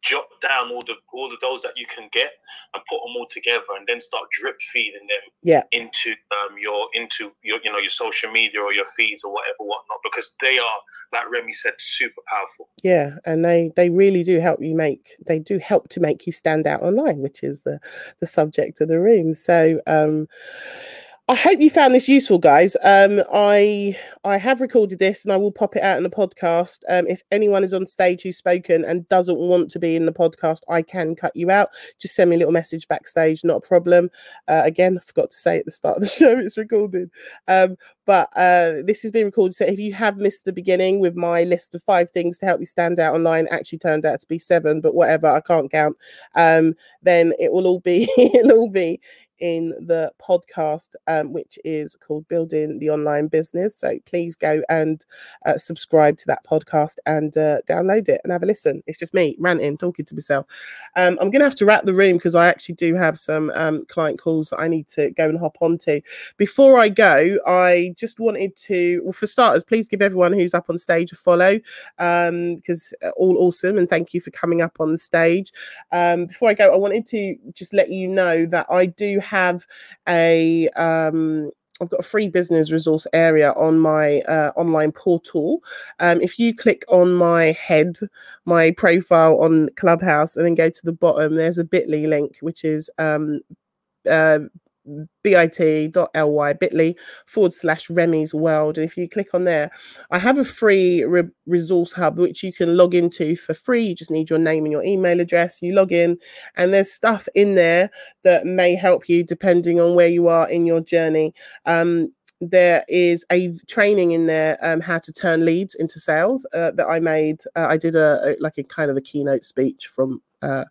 jot down all the all the those that you can get and put them all together and then start drip feeding them Yeah. into um your into your you know your social media or your feeds or whatever whatnot because they are like Remy said super powerful yeah and they they really do help you make they do help to make you stand out online which is the the subject of the room so um I hope you found this useful, guys. Um, I I have recorded this and I will pop it out in the podcast. Um, if anyone is on stage who's spoken and doesn't want to be in the podcast, I can cut you out. Just send me a little message backstage, not a problem. Uh, again, I forgot to say at the start of the (laughs) show it's recorded. Um, but uh, this has been recorded. So if you have missed the beginning with my list of five things to help you stand out online, actually turned out to be seven, but whatever, I can't count. Um, then it will all be (laughs) it'll all be in the podcast, um, which is called Building the Online Business. So please go and uh, subscribe to that podcast and uh, download it and have a listen. It's just me ranting, talking to myself. Um, I'm going to have to wrap the room because I actually do have some um, client calls that I need to go and hop onto. Before I go, I just wanted to, well, for starters, please give everyone who's up on stage a follow um, because uh, all awesome and thank you for coming up on stage. Um, before I go, I wanted to just let you know that I do have a um, I've got a free business resource area on my uh, online portal. Um, if you click on my head, my profile on Clubhouse, and then go to the bottom, there's a bit.ly link, which is um, uh, bit.ly bit.ly forward slash Remy's world. And if you click on there, I have a free re- resource hub which you can log into for free. You just need your name and your email address. You log in, and there's stuff in there that may help you depending on where you are in your journey. Um, there is a training in there um, how to turn leads into sales uh, that I made. Uh, I did a, a like a kind of a keynote speech from uh,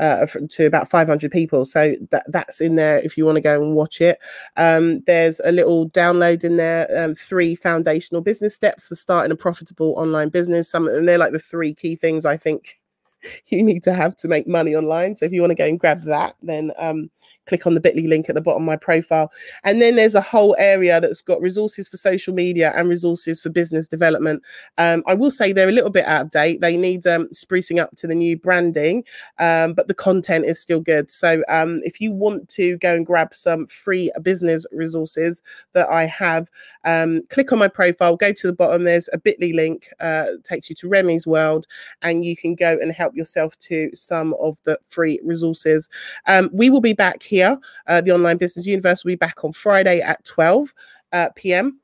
uh, to about 500 people. So that that's in there if you want to go and watch it. Um, there's a little download in there, um, three foundational business steps for starting a profitable online business. Some and they're like the three key things I think (laughs) you need to have to make money online. So if you want to go and grab that, then um, click on the bit.ly link at the bottom of my profile. And then there's a whole area that's got resources for social media and resources for business development. Um, I will say they're a little bit out of date. They need um, sprucing up to the new branding, um, but the content is still good. So um, if you want to go and grab some free business resources that I have, um, click on my profile, go to the bottom. There's a bit.ly link, uh, takes you to Remy's world, and you can go and help yourself to some of the free resources. Um, we will be back here. Uh, the Online Business Universe will be back on Friday at 12 uh, p.m.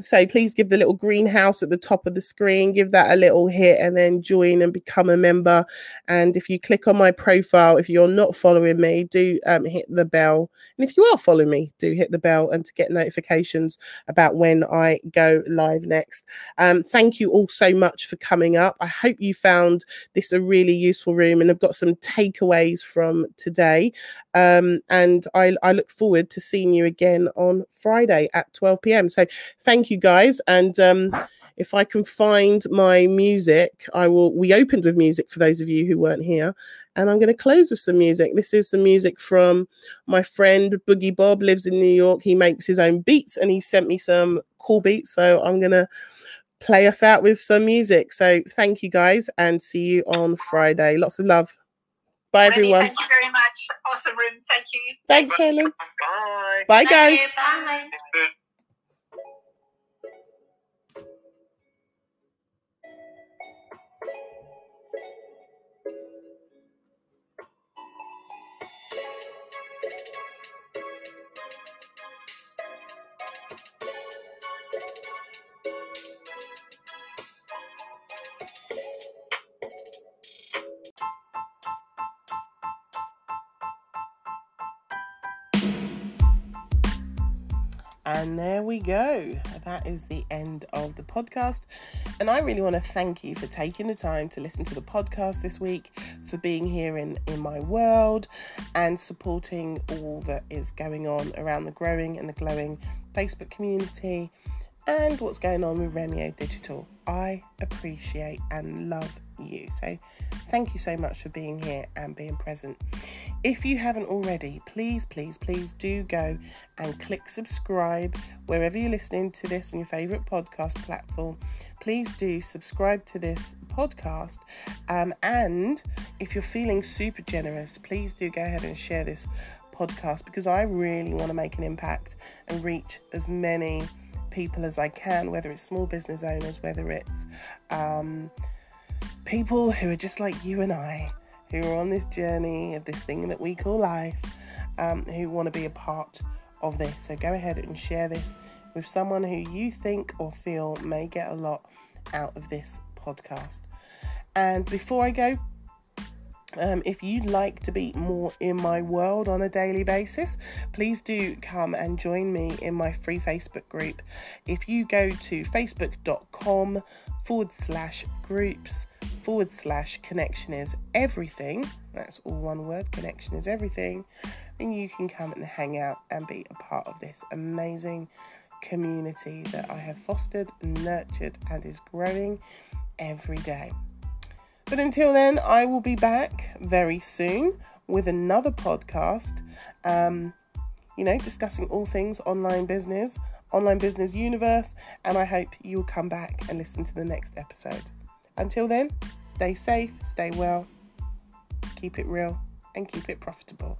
so please give the little greenhouse at the top of the screen, give that a little hit and then join and become a member. And if you click on my profile, if you're not following me, do um, hit the bell. And if you are following me, do hit the bell and to get notifications about when I go live next. Um, thank you all so much for coming up. I hope you found this a really useful room and I've got some takeaways from today. Um, and I, I look forward to seeing you again on Friday at 12 p.m. So thank thank you guys. And um, if I can find my music, I will. We opened with music for those of you who weren't here, and I'm going to close with some music. This is some music from my friend Boogie Bob, lives in New York. He makes his own beats, and he sent me some cool beats. So I'm going to play us out with some music. So thank you guys, and see you on Friday. Lots of love. Bye, everyone. Thank you very much. Awesome room. Thank you. Thanks, Helen. Bye. Bye, guys. Bye. We go. That is the end of the podcast. And I really want to thank you for taking the time to listen to the podcast this week, for being here in, in my world, and supporting all that is going on around the growing and the glowing Facebook community and what's going on with Remio Digital. I appreciate and love you. So, thank you so much for being here and being present. If you haven't already, please, please, please do go and click subscribe wherever you're listening to this on your favorite podcast platform. Please do subscribe to this podcast. Um, and if you're feeling super generous, please do go ahead and share this podcast because I really want to make an impact and reach as many people as I can, whether it's small business owners, whether it's um, people who are just like you and I, who are on this journey of this thing that we call life, um, who want to be a part of this. So go ahead and share this with someone who you think or feel may get a lot out of this podcast. And before I go, um, if you'd like to be more in my world on a daily basis, please do come and join me in my free Facebook group. If you go to facebook.com forward slash groups forward slash connection is everything, that's all one word, connection is everything, then you can come and hang out and be a part of this amazing community that I have fostered, nurtured, and is growing every day. But until then, I will be back very soon with another podcast, um, you know, discussing all things online business, online business universe, and I hope you will come back and listen to the next episode. Until then, stay safe, stay well, keep it real, and keep it profitable.